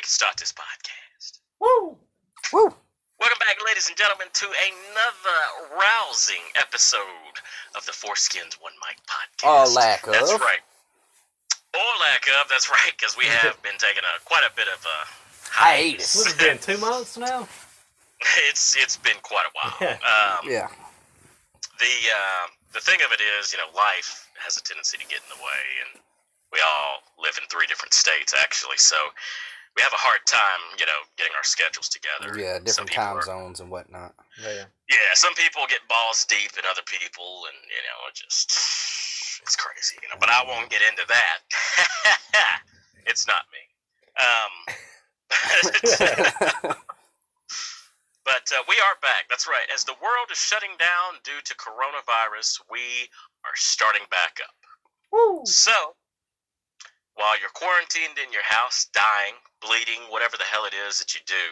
we can start this podcast. Woo! Woo! Welcome back, ladies and gentlemen, to another rousing episode of the Four Skins One Mic podcast. Or lack of. That's right. Or lack of. That's right, because we have been taking a quite a bit of a Hiatus. What has it been? Two months now? It's it's been quite a while. Yeah. Um, Yeah. the uh, the thing of it is, you know, life has a tendency to get in the way, and we all live in three different states actually, so we have a hard time, you know, getting our schedules together. Yeah, Some different time are- zones and whatnot. Yeah. Yeah, some people get balls deep in other people, and you know, it just it's crazy, you know. But I won't get into that. it's not me. Um, but uh, we are back. That's right. As the world is shutting down due to coronavirus, we are starting back up. Woo! So, while you're quarantined in your house, dying, bleeding, whatever the hell it is that you do,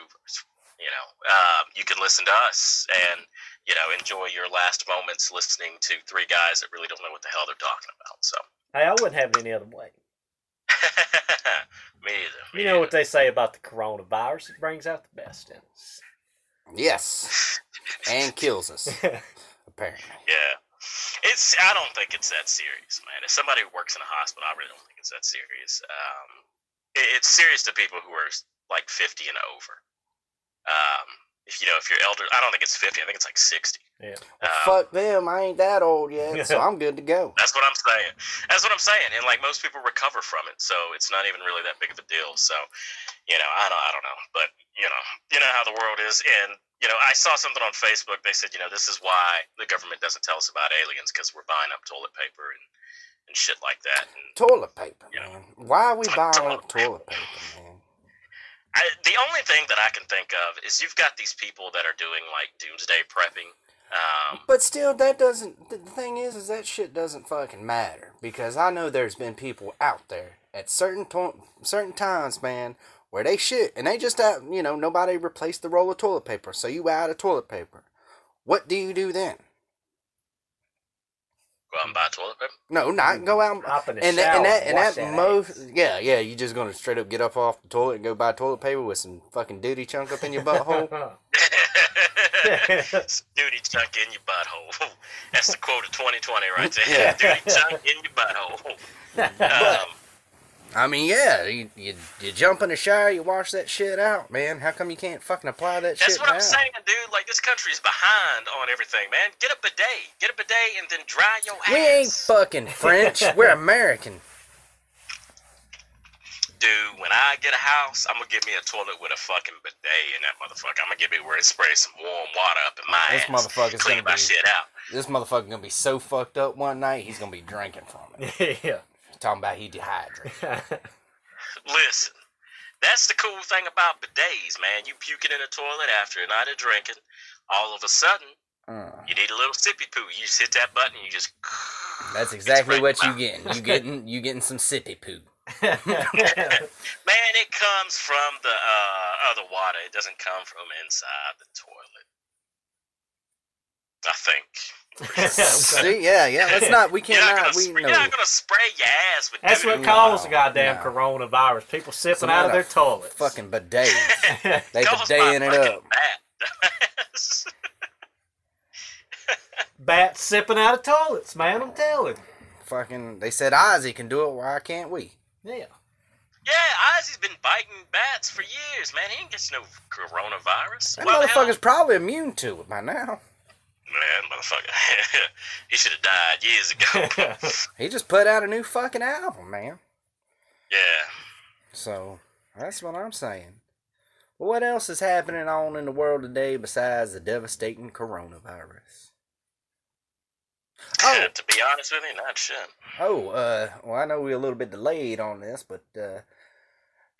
you know, uh, you can listen to us and, you know, enjoy your last moments listening to three guys that really don't know what the hell they're talking about. So, Hey, I wouldn't have it any other way. me either. me You know what they say about the coronavirus? It brings out the best in us. yes. And kills us, apparently. Yeah. It's. I don't think it's that serious, man. As somebody who works in a hospital, I really don't think it's that serious. Um, it, it's serious to people who are like 50 and over. Um, if you know, if you're elder, I don't think it's 50. I think it's like 60. Yeah. Um, Fuck them. I ain't that old yet, so I'm good to go. That's what I'm saying. That's what I'm saying. And like most people recover from it, so it's not even really that big of a deal. So, you know, I don't, I don't know, but you know, you know how the world is. And you know, I saw something on Facebook. They said, you know, this is why the government doesn't tell us about aliens because we're buying up toilet paper and and shit like that. And Toilet paper, Yeah. man. Why are we buying Toilet up toilet paper, man? I, the only thing that I can think of is you've got these people that are doing like doomsday prepping. Um, But still, that doesn't. The thing is, is that shit doesn't fucking matter because I know there's been people out there at certain to- certain times, man, where they shit and they just out. You know, nobody replaced the roll of toilet paper, so you out of toilet paper. What do you do then? go out and buy toilet paper. No, not go out. Hop in the and shower that, and that, and and wash that that most, yeah, yeah, you just gonna straight up get up off the toilet and go buy toilet paper with some fucking duty chunk up in your butthole. Duty chunk in your butthole. That's the quote of 2020 right there. Yeah. Duty chunk in your butthole. Um, I mean, yeah, you, you you jump in the shower, you wash that shit out, man. How come you can't fucking apply that That's shit That's what now? I'm saying, dude. Like this country's behind on everything, man. Get a bidet, get a bidet, and then dry your ass. We ain't fucking French. We're American. Dude, when I get a house, I'm gonna give me a toilet with a fucking bidet in that motherfucker. I'm gonna give me where it sprays some warm water up in my This ass. motherfucker's clean gonna my be- shit out. This motherfucker gonna be so fucked up one night, he's gonna be drinking from it. yeah. Talking about he dehydrated. Listen, that's the cool thing about bidets, man. You puking in a toilet after a night of drinking, all of a sudden Uh, you need a little sippy poo. You just hit that button, and you just. that's exactly what you mouth. getting. You getting you getting some sippy poo. Man, it comes from the uh, other water. It doesn't come from inside the toilet. I think. See, yeah, yeah. Let's not. We You're can't. not, Not, gonna, we spray, know. you're not gonna spray your ass with That's what caused the goddamn no. coronavirus. People sipping Some out of their toilets. Fucking bidets. They Caused bideting it up. bat. Bats sipping out of toilets, man. I'm telling. you. Fucking. They said Ozzy can do it. Why can't we? Yeah. yeah, Ozzy's been biting bats for years, man. He ain't gets no coronavirus. That Why the hell- motherfucker's probably immune to it by now. Man, motherfucker. he should have died years ago. He just put out a new fucking album, man. yeah. So that's what I'm saying. Well, what else is happening on in the world today besides the devastating coronavirus? Oh, to be honest with you, not shit. oh, uh, well, I know we're a little bit delayed on this, but uh,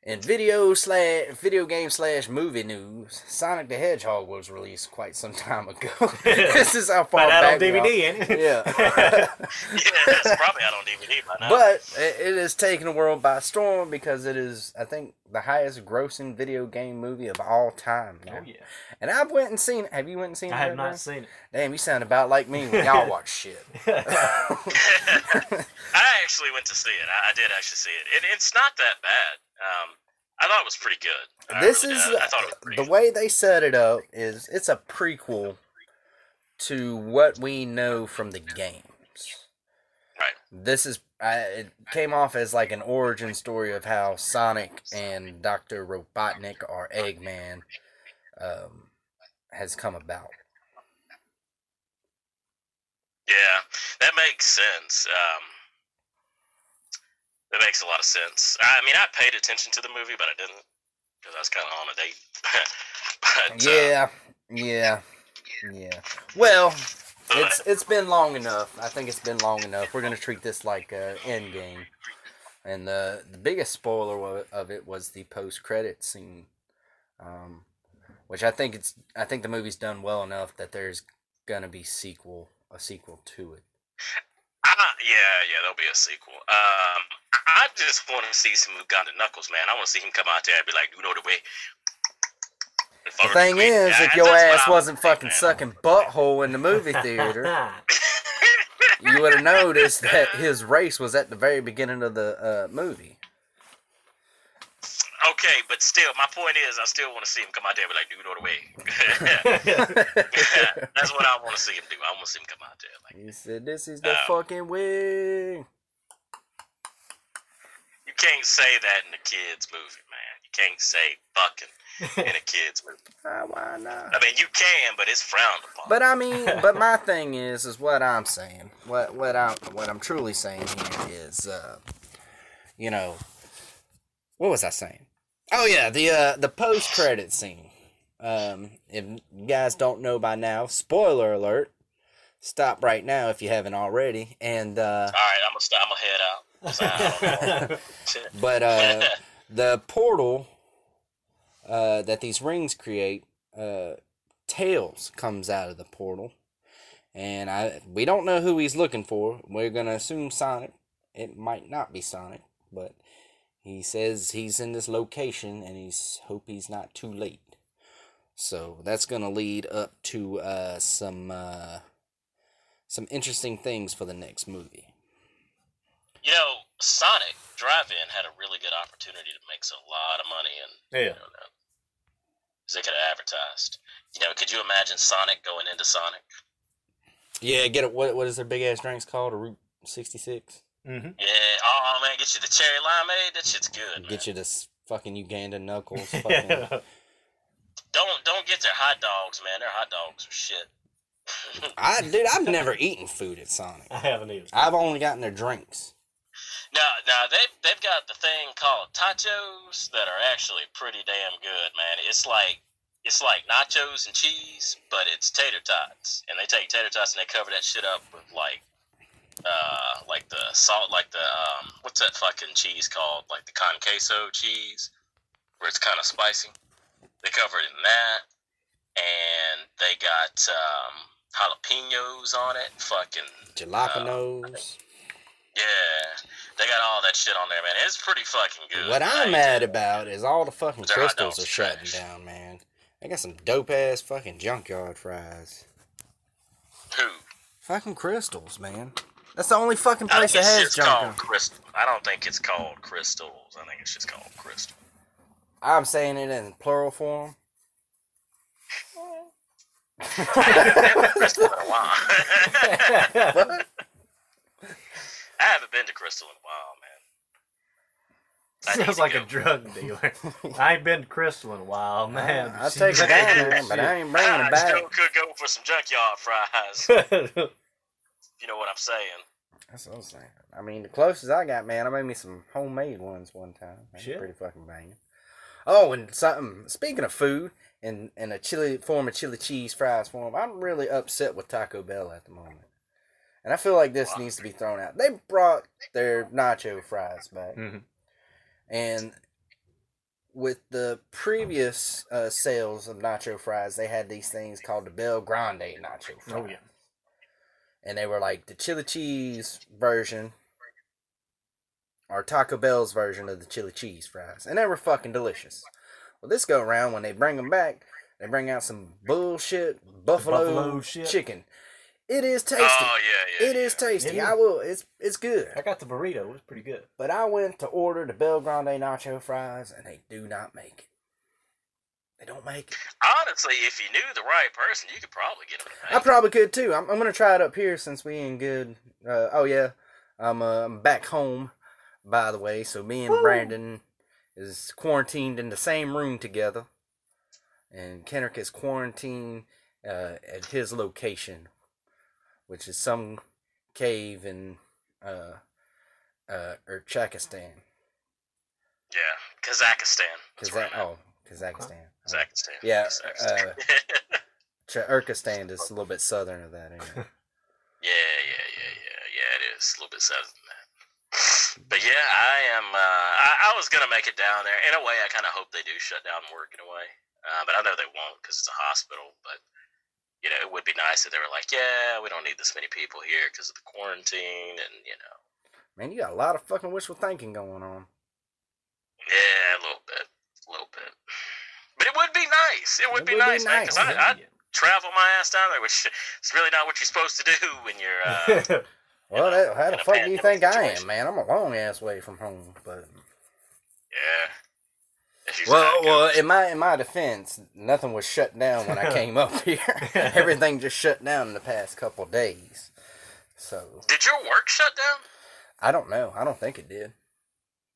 in video slash video game slash movie news, Sonic the Hedgehog was released quite some time ago. this is how far Find out on back we are. DVD, ain't it? Yeah. Yeah, it's probably out on DVD by now. But it it is taking the world by storm because it is, I think, the highest grossing video game movie of all time. Now. Oh yeah. And I've went and seen it. Have you went and seen it? I it? have Red not Ray? seen it. Damn, you sound about like me when y'all watch shit. I actually went to see it. I, I did actually see it. it. It's not that bad. Um, I thought it was pretty good. I this really is did. I thought it was the good. way they set it up is it's a prequel to what we know from the games. Right. This is I, it came off as like an origin story of how Sonic and Doctor Robotnik or Eggman um, has come about. Yeah, that makes sense. Um, that makes a lot of sense. I mean, I paid attention to the movie, but I didn't because I was kind of on a date. but uh, Yeah, yeah, yeah. Well, it's it's been long enough. I think it's been long enough. We're gonna treat this like a end game. And the the biggest spoiler of it was the post credit scene, um, which I think it's I think the movie's done well enough that there's gonna be sequel a sequel to it. I, yeah, yeah, there'll be a sequel. Um, I just want to see some Uganda Knuckles, man. I want to see him come out there and be like, "You know the way." The thing is, if your ass wasn't fucking sucking. sucking butthole in the movie theater, you would have noticed that his race was at the very beginning of the uh, movie. Okay, but still, my point is, I still want to see him come out there and be like, "You all the way." That's what I want to see him do. I want to see him come out there like. He said, "This is the Uh, fucking way." You can't say that in a kids movie, man. You can't say fucking in a kids movie. Ah, why not? I mean, you can, but it's frowned upon. But I mean, but my thing is, is what I'm saying. What what I what I'm truly saying here is, uh, you know, what was I saying? Oh yeah, the uh, the post credit scene. Um, if you guys don't know by now, spoiler alert. Stop right now if you haven't already. And uh, All right, I'm gonna stop. I'm gonna head out. 'Cause I don't know. but uh, the portal uh, that these rings create, uh, Tails comes out of the portal, and I we don't know who he's looking for. We're gonna assume Sonic. It might not be Sonic, but he says he's in this location, and he's hope he's not too late. So that's gonna lead up to uh, some uh, some interesting things for the next movie. You know, Sonic Drive-In had a really good opportunity to make a lot of money, and yeah. you know, because they could have advertised. You know, could you imagine Sonic going into Sonic? Yeah, get it. What what is their big ass drinks called? A Route sixty six. Mm-hmm. Yeah. Oh man, get you the cherry limeade. That shit's good. Man. Get you this fucking Uganda knuckles. Fucking. Don't don't get their hot dogs, man. Their hot dogs are shit. I dude, I've never eaten food at Sonic. I haven't either. I've only gotten their drinks. Now, now they've they've got the thing called tachos that are actually pretty damn good, man. It's like it's like nachos and cheese, but it's tater tots, and they take tater tots and they cover that shit up with like uh like the salt, like the um what's that fucking cheese called? Like the con queso cheese, where it's kind of spicy. They covered it in that, and they got um jalapenos on it. Fucking Jalapenos. yeah, they got all that shit on there, man. It's pretty fucking good. what I'm mad about is all the fucking crystals are are shutting trash. down, man. They got some dope ass fucking junkyard fries. Who? Fucking crystals, man. That's the only fucking I place think that it's has just called crystal. I don't think it's called crystals. I think it's just called crystal. I'm saying it in plural form. crystal in a while. I haven't been to Crystal in a while, man. I need Sounds to like go. a drug dealer. I ain't been to Crystal in a while, man. I'll take it down there, but I ain't bringing I it back. still could go for some junkyard fries. Down. you know what I'm saying? That's what I'm saying. I mean, the closest I got, man, I made me some homemade ones one time. They Shit. Pretty fucking banging. Oh, and something. Speaking of food, in in a chili form of chili cheese fries form, I'm really upset with Taco Bell at the moment, and I feel like this needs to be thrown out. They brought their nacho fries back, Mhm. and with the previous uh, sales of nacho fries, they had these things called the Bell Grande nacho fries Oh yeah. And they were like the chili cheese version or Taco Bell's version of the chili cheese fries, and they were fucking delicious. Well, this go around when they bring them back, they bring out some bullshit buffalo, Buffalo shit. chicken. It is oh, tasty. Oh yeah, yeah. It is tasty. It is. I will. It's it's good. I got the burrito. It was pretty good. But I went to order the Bell Grande nacho fries, and they do not make it. They don't make it. Honestly, if you knew the right person, you could probably get them. I probably could too. I'm, I'm gonna try it up here since we ain't good. Uh, oh yeah, I'm uh, I'm back home, by the way. So me and Woo. Brandon is quarantined in the same room together, and Kendrick is quarantined uh, at his location, which is some cave in uh, uh, Urchakistan. Yeah, Kazakhstan. That's Kazakh- where oh, Kazakhstan. Kazakhstan. Yeah, Kazakhstan. Ch- Urkistan is a little bit southern of that. Anyway. yeah, yeah, yeah, yeah, yeah. It is a little bit southern than that. But yeah, I am. Uh, I, I was gonna make it down there. In a way, I kind of hope they do shut down work in a way, uh, but I know they won't because it's a hospital. But you know, it would be nice if they were like, yeah, we don't need this many people here because of the quarantine, and you know, Man, you got a lot of fucking wishful thinking going on. yeah, a little bit, a little bit. But it would be nice. It would It be would be nice, man. Because I, I travel my ass down there, which is really not what you're supposed to do when you're. Uh, Well, that, how the fuck do you pandemic think I am, man? I'm a long ass way from home, but yeah. Well, well, in my in my defense, nothing was shut down when I came up here. Everything just shut down in the past couple of days. So Did your work shut down? I don't know. I don't think it did.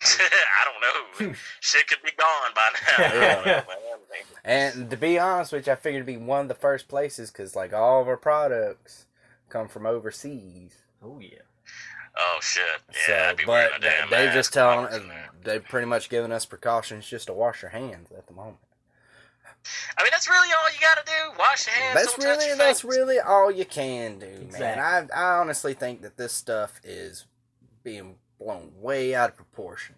I don't know. Shit could be gone by now. I don't know, man. And to be honest with you, I figured it'd be one of the first places because like all of our products come from overseas. oh yeah. Oh shit. Yeah, so, I'd be wearing but they, damn they just while I telling was they've pretty much given us precautions just to wash your hands at the moment. I mean, that's really all you gotta do. Wash your hands. That's don't touch really your that's face. really all you can do, man. Exactly. I I honestly think that this stuff is being blown way out of proportion.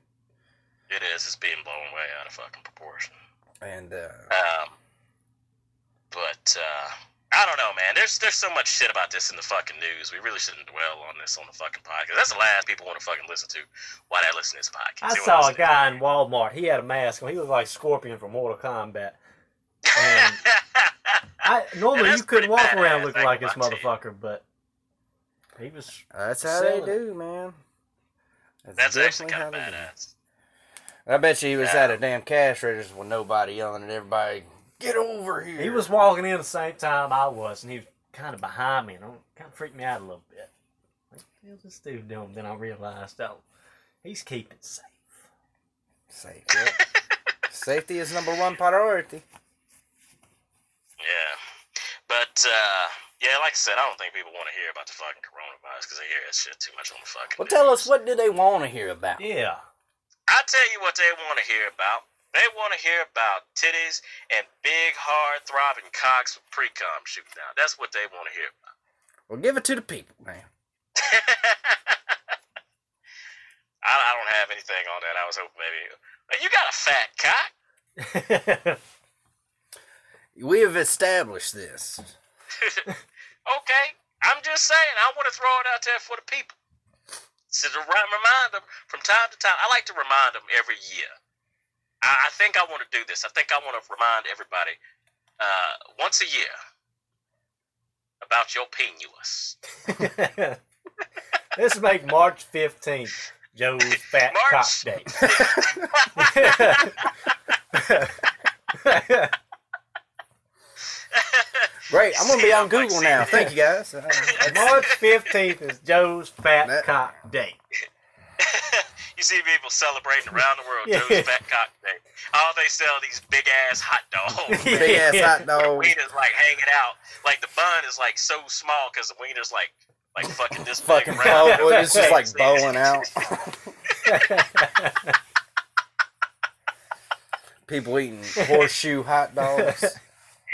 It is. It's being blown way out of fucking proportion. And uh, Um, but uh, I don't know, man. There's there's so much shit about this in the fucking news. We really shouldn't dwell on this on the fucking podcast. That's the last people want to fucking listen to. Why they listen to this podcast? I They saw a guy in Walmart. He had a mask on. He looked like Scorpion from Mortal Kombat. And I normally you couldn't walk around looking like this watch it. motherfucker, but he was. that's how Selling. they do, man. That's actually kind of how they do. badass. I bet you he was Yeah. at a damn cash register with nobody yelling at everybody, "Get over here!" He was walking in the same time I was, and he was kind of behind me, and it kind of freaked me out a little bit. Like, what the hell this dude doing? Then I realized, oh, he's keeping safe. safe. Yeah. Safety is number one priority. Yeah, but uh, yeah, like I said, I don't think people want to hear about the fucking coronavirus because they hear that shit too much on the fucking. Well, tell us what do they want to hear about? Yeah. I tell you what they want to hear about. They want to hear about titties and big, hard, throbbing cocks with pre-com shooting out. That's what they want to hear about. Well, give it to the people, man. I, I don't have anything on that. I was hoping maybe you got a fat cock. We have established this. okay, I'm just saying. I want to throw it out there for the people. So to remind them from time to time. I like to remind them every year. I, I think I want to do this. I think I want to remind everybody uh, once a year about your penulus. Let's make March 15th Joe's Fat March- Cock Day. Great, I'm gonna be on I'm like Google now. seeing Thank you guys. Uh, March 15th is Joe's Fat That- Cock Day. you see people celebrating around the world Yeah. Joe's Fat Cock Day. Oh, they sell these big ass hot dogs. Big ass hot the dog. wiener's like hanging out. Like the bun is like so small because the wiener's like like fucking this Fucking big. bow. round. It's just like bowing out. People eating horseshoe hot dogs.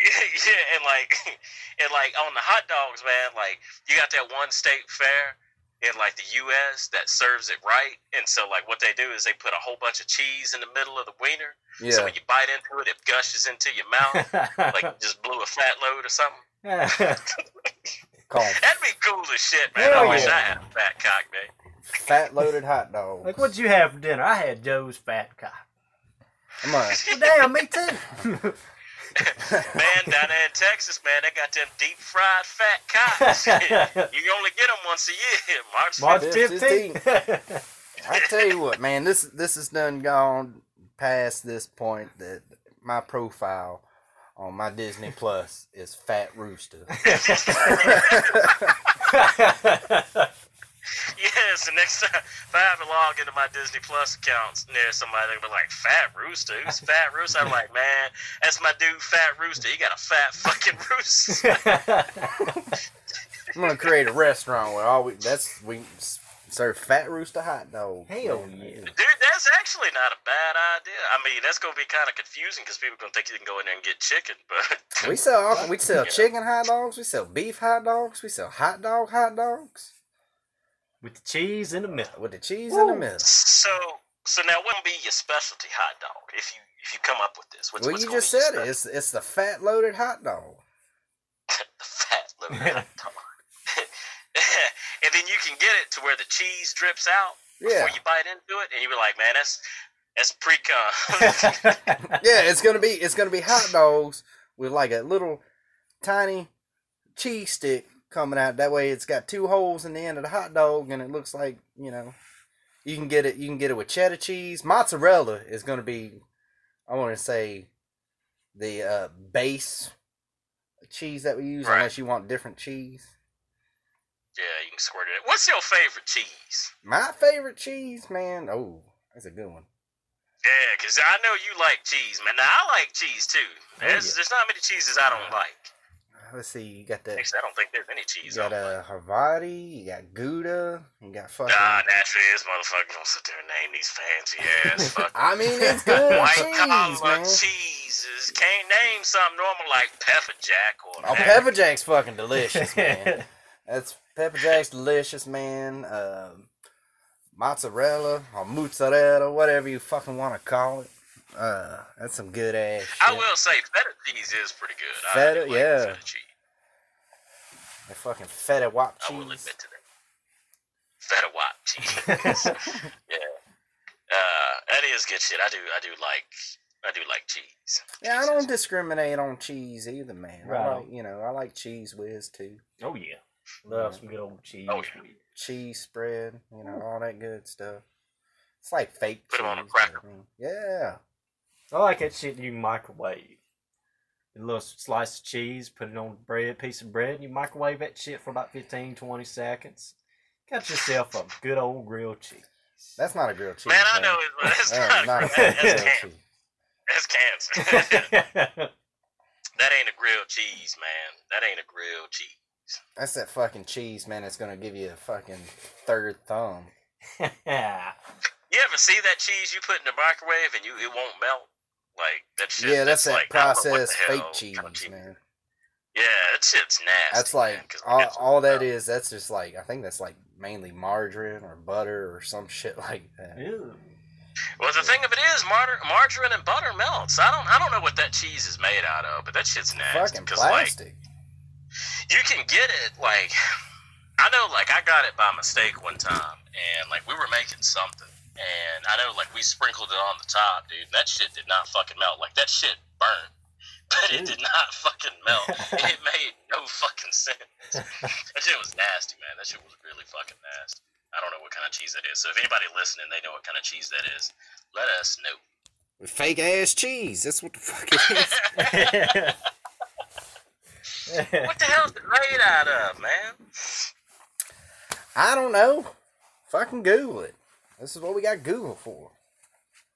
yeah, and like and like on the hot dogs, man, like you got that one state fair in like the US that serves it right. And so like what they do is they put a whole bunch of cheese in the middle of the wiener. Yeah. So when you bite into it, it gushes into your mouth like you just blew a fat load or something. That'd be cool as shit, man. Hell I wish yeah. I had a fat cock day. fat loaded hot dogs. like, what'd you have for dinner? I had Joe's Fat Cock. I'm gonna, Well, damn, me too. Man, down there in Texas, man, they got them deep fried fat cotton. you only get them once a year. March, March 15th. 15th. I tell you what, man, this this has done gone past this point that my profile on my Disney Plus is Fat Rooster. Yes, the next time if I have to log into my Disney Plus accounts near somebody, they'll be like, Fat Rooster? Who's Fat Rooster? I'm like, man, that's my dude, Fat Rooster. He got a fat fucking rooster. I'm gonna create a restaurant where all we that's we serve Fat Rooster hot dogs. Hell man. yeah. Dude, that's actually not a bad idea. I mean, that's going to be kind of confusing because people going to think you can go in there and get chicken, but. We sell all- we sell Yeah. chicken hot dogs, we sell beef hot dogs, we sell hot dog hot dogs With the cheese in the middle. with the cheese in the middle. So, so now what would be your specialty hot dog if you if you come up with this? What's, Well, what's you just said it. It's it's the fat loaded hot dog. the fat little hot dog. and then you can get it to where the cheese drips out Yeah, before you bite into it, and you be like, man, that's that's pre cum. yeah. It's gonna be it's gonna be hot dogs with like a little tiny cheese stick coming out. That way, it's got two holes in the end of the hot dog, and it looks like you know. You can get it. You can get it with cheddar cheese. Mozzarella is gonna be. I want to say, the uh, base cheese that we use, Right. unless you want different cheese. yeah, you can squirt it. What's your favorite cheese? My favorite cheese, man. Oh, that's a good one. Yeah, because I know you like cheese, man. Now, I like cheese too. Oh, There's, yeah. there's not many cheeses I don't like. Let's see. You got that. Actually, I don't think there's any cheese You got uh, Havarti. You got Gouda. You got fucking. Nah, naturally, this motherfucker gonna sit there and name these fancy ass fucking I mean, it's good white cheese, collar man. cheeses. Can't name something normal like pepper jack or Oh, pepper jack's fucking delicious, man. That's pepper jack's delicious, man. Um, mozzarella or mozzarella, whatever you fucking want to call it. Uh, that's some good ass. Shit. I will say feta cheese is pretty good. I Feta, do like yeah. Feta cheese. That fucking feta wop cheese. I will admit to that. Feta wop cheese. yeah. Uh, that is good shit. I do. I do like. I do like cheese. Yeah, I don't discriminate on cheese either, man. I Right. like, you know, I like cheese whiz too. oh yeah. Love some good old cheese. Oh, yeah. cheese spread, you know, all that good stuff. It's like fake Put 'em cheese. on a cracker. I mean, Yeah. I like that shit you microwave. A little slice of cheese, put it on bread, piece of bread, and you microwave that shit for about 15, 20 seconds. Got yourself a good old grilled cheese. That's not a grilled cheese. Man, I know it, but that's That is not, not a that, that's, grilled cheese. that's cancer. that ain't a grilled cheese, man. That ain't a grilled cheese. That's that fucking cheese, man. That's gonna give you a fucking third thumb. You ever see that cheese you put in the microwave and you it won't melt? Like that shit. yeah, that's, that like, I don't know what the processed fake cheese, kind of cheese- man. Yeah, that shit's nasty. That's man, all, all that is. That's just like I think that's like mainly margarine or butter or some shit like that. Ew. Well, the thing of it is, mar- margarine and butter melts. I don't, I don't know what that cheese is made out of, but that shit's nasty. Fucking 'cause, like, you can get it like I know like I got it by mistake one time and like we were making something and I know like we sprinkled it on the top, dude. That shit did not fucking melt. Like that shit burned. But it did not fucking melt. it made no fucking sense. That shit was nasty, man. That shit was really fucking nasty. I don't know what kind of cheese that is. So if anybody listening, they know what kind of cheese that is, let us know. Fake ass cheese. That's what the fuck it is. What the hell is it made out of, man? I don't know. Fucking Google it. This is what we got Google for.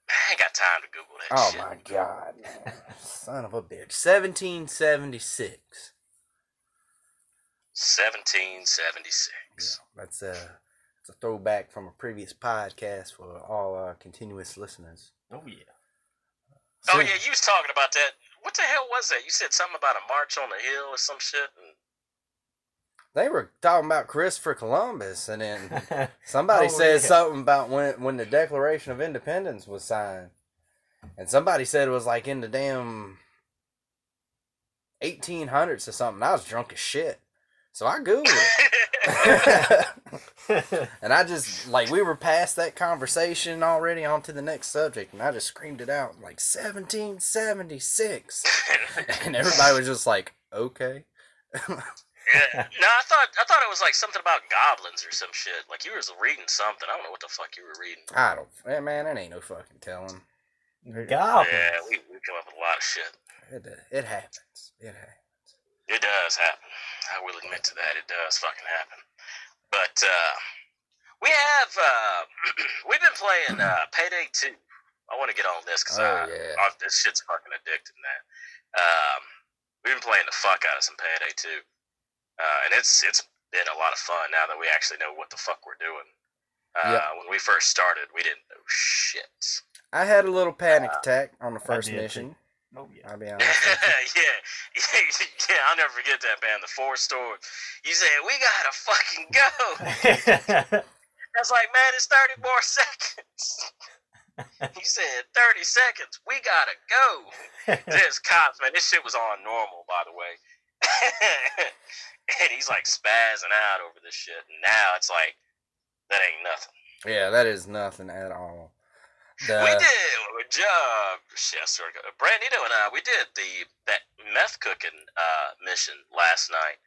I ain't got time to Google that shit. Oh shit. my god, man. Son of a bitch. 1776. 1776. That's a, that's a throwback from a previous podcast for all our continuous listeners. oh yeah. Oh yeah, you was talking about that. What the hell was that? You said something about a march on the hill or some shit. And They were talking about Christopher Columbus, and then somebody Oh, said yeah. something about when when the Declaration of Independence was signed, and somebody said it was like in the damn 1800s or something. I was drunk as shit, so I googled it. And I just like we were past that conversation already on to the next subject, and I just screamed it out like 1776, and everybody was just like, okay. Yeah. No, I thought I thought it was like something about goblins or some shit. Like you was reading something. I don't know what the fuck you were reading. I don't, man, that ain't no fucking telling. Goblins. Yeah, we, we come up with a lot of shit. It, it happens. It happens. It does happen. I will admit to that. It does fucking happen. But uh, we have uh, we've been playing uh, Payday Two. I want to get on this because Oh, yeah. this shit's fucking addicting. That um, we've been playing the fuck out of some Payday Two, uh, and it's it's been a lot of fun now that we actually know what the fuck we're doing. Uh, Yep. When we first started, we didn't know shit. I had a little panic Uh, attack on the first mission. Oh yeah. I'll be honest. yeah, yeah, yeah. I'll never forget that, man. The four store. You said we gotta fucking go. I was like, man, it's thirty more seconds. he said thirty seconds. We gotta go. There's cops, man. This shit was on normal, by the way. And he's like spazzing out over this shit. And now it's like that ain't nothing. Yeah, that is nothing at all. we The, did job. Shit, I swear to Brandito and I, we did the that meth cooking uh, mission last night,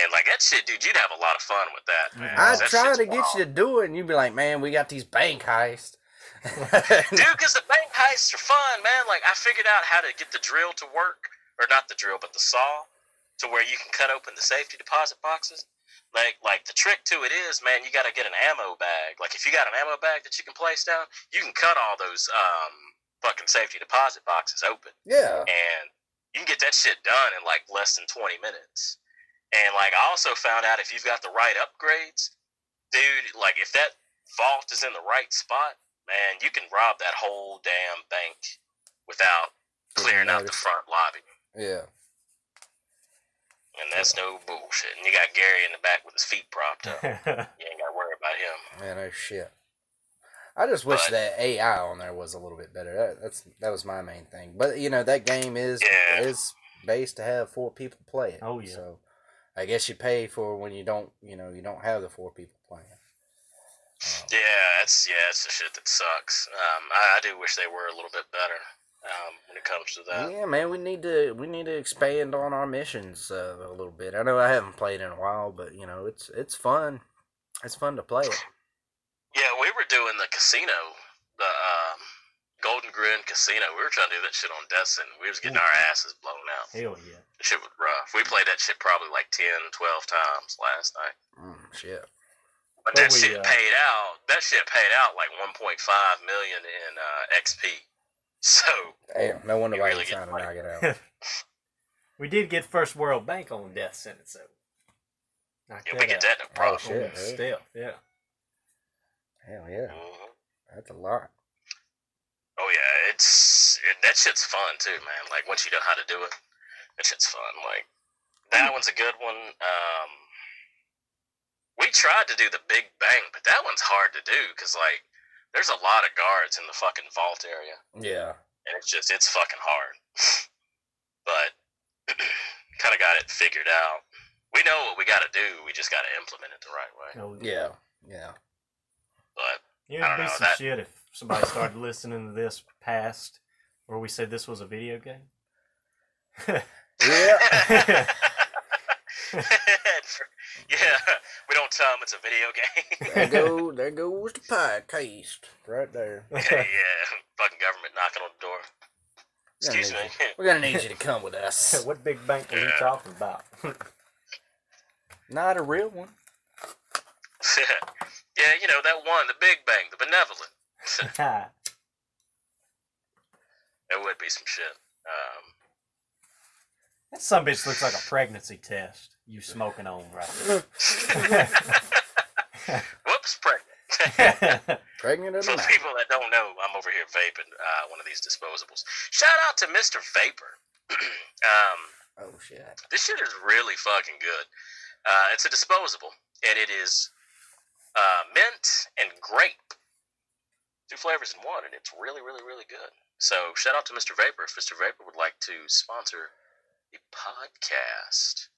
and like that shit, dude, you'd have a lot of fun with that, man. I I That try shit's to get wild. you to do it, and you'd be like, "Man, we got these bank heists." dude, because the bank heists are fun, man. Like I figured out how to get the drill to work, or not the drill, but the saw, to where you can cut open the safety deposit boxes. Like, like the trick to it is, man, you got to get an ammo bag. Like, if you got an ammo bag that you can place down, you can cut all those um fucking safety deposit boxes open, yeah, and you can get that shit done in like less than twenty minutes. And like, I also found out if you've got the right upgrades, dude. Like, if that vault is in the right spot, man, you can rob that whole damn bank without clearing out the front lobby. yeah. And that's no bullshit. And you got Gary in the back with his feet propped up. You ain't got to worry about him. Man, oh shit. I just wish But- that AI on there was a little bit better. That, that's that was my main thing. But you know that game is Yeah. is based to have four people play it. Oh, yeah. So I guess you pay for when you don't you know you don't have the four people playing. Um, Yeah, it's yeah, it's the shit that sucks. Um, I, I do wish they were a little bit better um, when it comes to that. yeah, man, we need to we need to expand on our missions uh, a little bit. I know I haven't played in a while, but you know it's it's fun. It's fun to play it. Yeah, we were doing the casino, the um, Golden Grin Casino. We were trying to do that shit on Destin. We was getting Ooh. our asses blown out. Hell yeah. The shit was rough. We played that shit probably like 10, 12 times last night. Mm, shit. But But that we, shit uh, paid out. That shit paid out like 1.5 million in uh, XP. So Damn, no wonder why really you're get trying to knock it out. we did get First World Bank on death sentence, though. Knock yeah, we get that no Oh, problem. shit. Oh, really? Still, yeah. Hell yeah, Mhm. that's a lot. Oh yeah, it's it, that shit's fun too, man. Like once you know how to do it, that shit's fun. Like that one's a good one. Um, we tried to do the Big Bank, but that one's hard to do because like there's a lot of guards in the fucking vault area, Yeah. and it's just it's fucking hard. but kind of got it figured out. We know what we got to do. We just got to implement it the right way. Oh, Yeah. Yeah. But yeah, it'd don't be know, some that- shit if somebody started listening to this past where we said this was a video game. Yeah. yeah, we don't tell them it's a video game. there go there goes the podcast right there. yeah, fucking government knocking on the door. We're gonna Excuse me. need you- We're gonna need you to come with us. what big bank are you talking about? Not a real one. yeah, you know that one, the Big Bank, the benevolent. It would be some shit. Um, that some bitch looks like a pregnancy test. You smoking on right there. whoops, pregnant. Pregnant or For not? people that don't know, I'm over here vaping uh, one of these disposables. Shout out to Mr. Vapor. um, Oh shit. This shit is really fucking good. Uh, it's a disposable, and it is uh, mint and grape. Two flavors in one, and it's really, really, really good. So, shout out to Mr. Vapor. If Mr. Vapor would like to sponsor the podcast,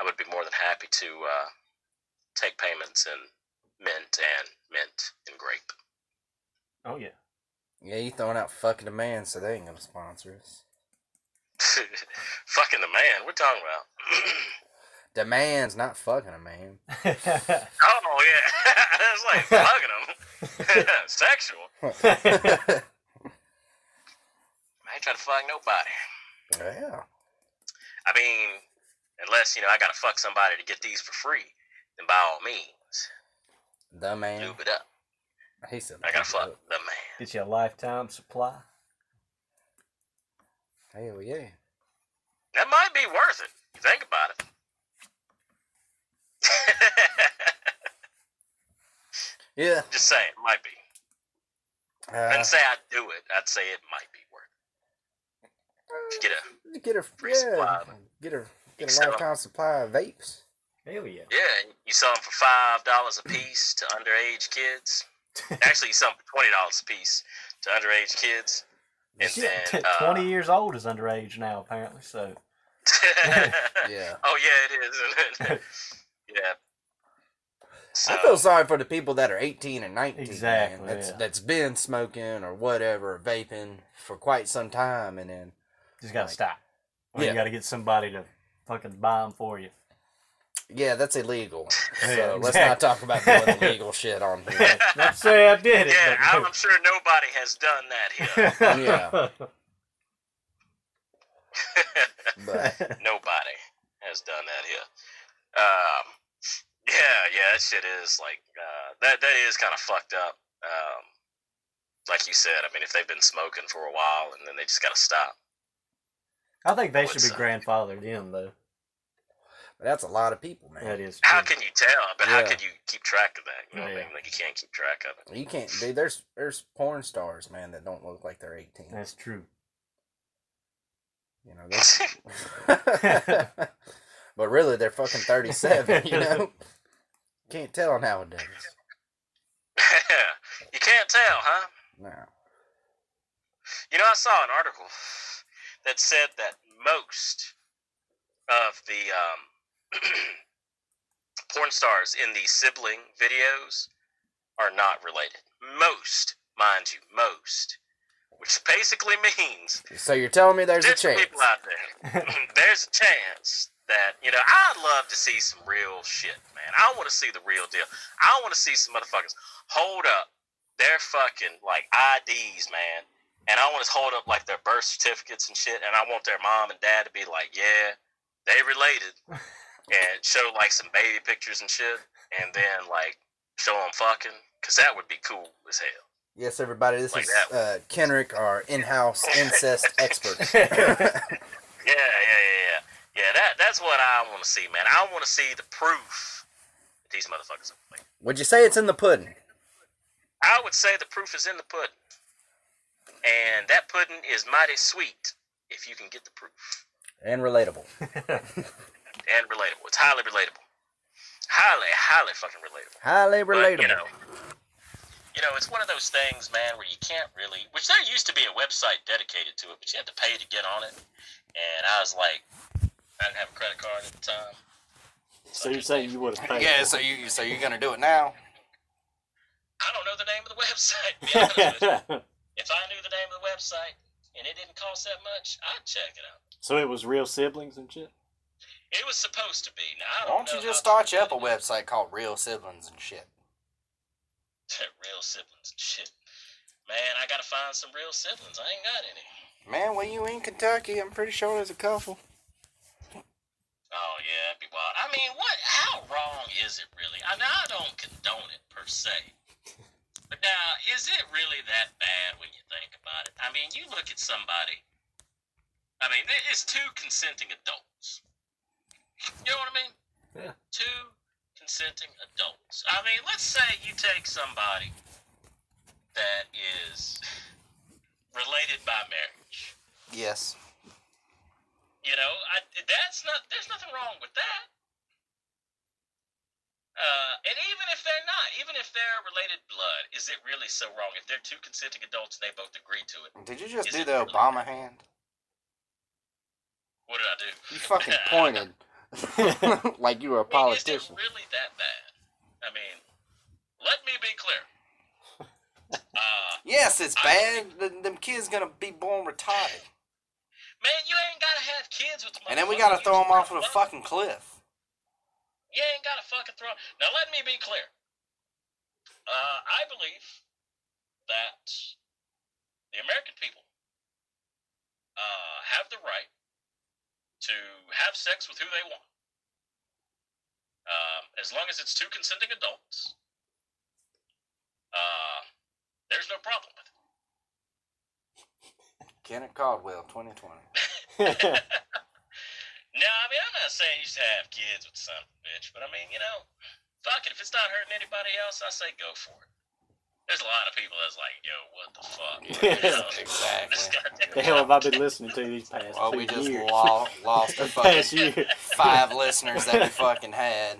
I would be more than happy to uh, take payments in mint and mint and grape. Oh yeah. Yeah, you throwing out fucking a man, so they ain't gonna sponsor us. Fucking the man. We're talking about. The man's not fucking a man. oh yeah, it's like fucking him. Sexual. I ain't trying to fuck nobody. Yeah. I mean, unless you know I gotta fuck somebody to get these for free, then by all means, The man. lube it up. He said. I gotta fuck the man. Get you a lifetime supply. Hell yeah. That might be worth it. You think about it. Yeah. Just saying, it might be. I Uh, didn't say I'd do it. I'd say it might be worth it. Get a get a free yeah, supply. Get a get a Sell 'em. lifetime supply of vapes. Hell yeah. yeah. You sell them for five dollars a piece to underage kids. Actually, you sell them for twenty dollars a piece to underage kids. And Shit, then uh, Twenty years old is underage now, apparently. So Yeah. Oh yeah, it is. Isn't it? yeah. So, I feel sorry for the people that are 18 and 19. man, Exactly, That's yeah. that's been smoking or whatever, vaping for quite some time, and then just gotta Like- stop. Or Yeah. you gotta get somebody to fucking buy them for you. yeah, that's illegal. So Yeah, let's not talk about doing illegal shit on here. Not to say I did it. yeah, but- I'm sure nobody has done that here. Yeah. But nobody has done that here. Um, yeah, yeah, that shit is like uh, that. That is kind of fucked up. Um, like you said, I mean, if they've been smoking for a while and then they just gotta stop. I think they should be up? grandfathered in, though. But that's a lot of people, man. That is. How can you tell? But how can you keep track of that? You know, what I mean? like you can't keep track of it. You can't. Dude, there's there's porn stars, man, that don't look like they're 18. That's true. You know, they- but really they're fucking 37. You know, can't tell nowadays. you can't tell, huh? No. You know, I saw an article that said that most of the um, porn stars in the sibling videos are not related. Most, mind you, most. Which basically means So you're telling me there's a there's chance? people out there. there's a chance that you know. I'd love to see some real shit, man. I want to see the real deal. I want to see some motherfuckers hold up their fucking like IDs, man. And I want to hold up like their birth certificates and shit. And I want their mom and dad to be like, yeah, they related, and show like some baby pictures and shit, and then like show them fucking, cause that would be cool as hell. Yes, everybody. This Like is uh, Kenrick, our in-house incest expert. Yeah, yeah, yeah, yeah. Yeah, that that's what I want to see, man. I want to see the proof that these motherfuckers are playing. Would you say it's in the pudding? I would say the proof is in the pudding. And that pudding is mighty sweet if you can get the proof. And relatable. And relatable. It's highly relatable. Highly, highly fucking relatable. Highly But, relatable. you know, you know, it's one of those things, man, where you can't really. Which there used to be a website dedicated to it, but you had to pay to get on it. And I was like, I didn't have a credit card at the time. so you're saying you would have paid? yeah, so you so you're gonna do it now? I don't know the name of the website. to be honest with you. if I knew the name of the website and it didn't cost that much, I'd check it out. so it was real siblings and shit. It was supposed to be. Now I Why don't don't you just start you up a website called Real Siblings and shit? is. real siblings and shit. Man, I gotta find some real siblings. I ain't got any. Man, when you in Kentucky, I'm pretty sure there's a couple. Oh yeah, it'd be wild. I mean, what? How wrong is it really? I mean, I don't condone it per se, but now is it really that bad when you think about it? I mean, you look at somebody. I mean, it- it's two consenting adults. You know what I mean? Yeah. Two consenting adults. I mean, let's say you take somebody that is related by marriage. Yes. You know, I, that's not. There's nothing wrong with that. Uh, and even if they're not, even if they're related blood, is it really so wrong? If they're two consenting adults and they both agree to it, Did you just do the really? Obama hand? what did I do? You fucking pointed like you were a I mean, is it politician. really that bad? I mean, let me be clear. Uh, Yes, it's I- bad. Th- them kids gonna be born retarded, man, you ain't gotta have kids with the and then we gotta throw them off of a fucking cliff. You ain't gotta fucking throw. Now let me be clear. Uh, I believe that the American people uh, have the right to have sex with who they want, um, as long as it's two consenting adults. Uh, there's no problem with it. Kenneth Caldwell, 2020. No, I mean, I'm not saying you should have kids with son of a bitch, but I mean, you know, fuck it. If it's not hurting anybody else, I say go for it. There's a lot of people that's like, yo, what the fuck? You know, Exactly. This the hell have I been listening to these past Well, two we just years? lo- lost a past fucking year. five listeners that we fucking had.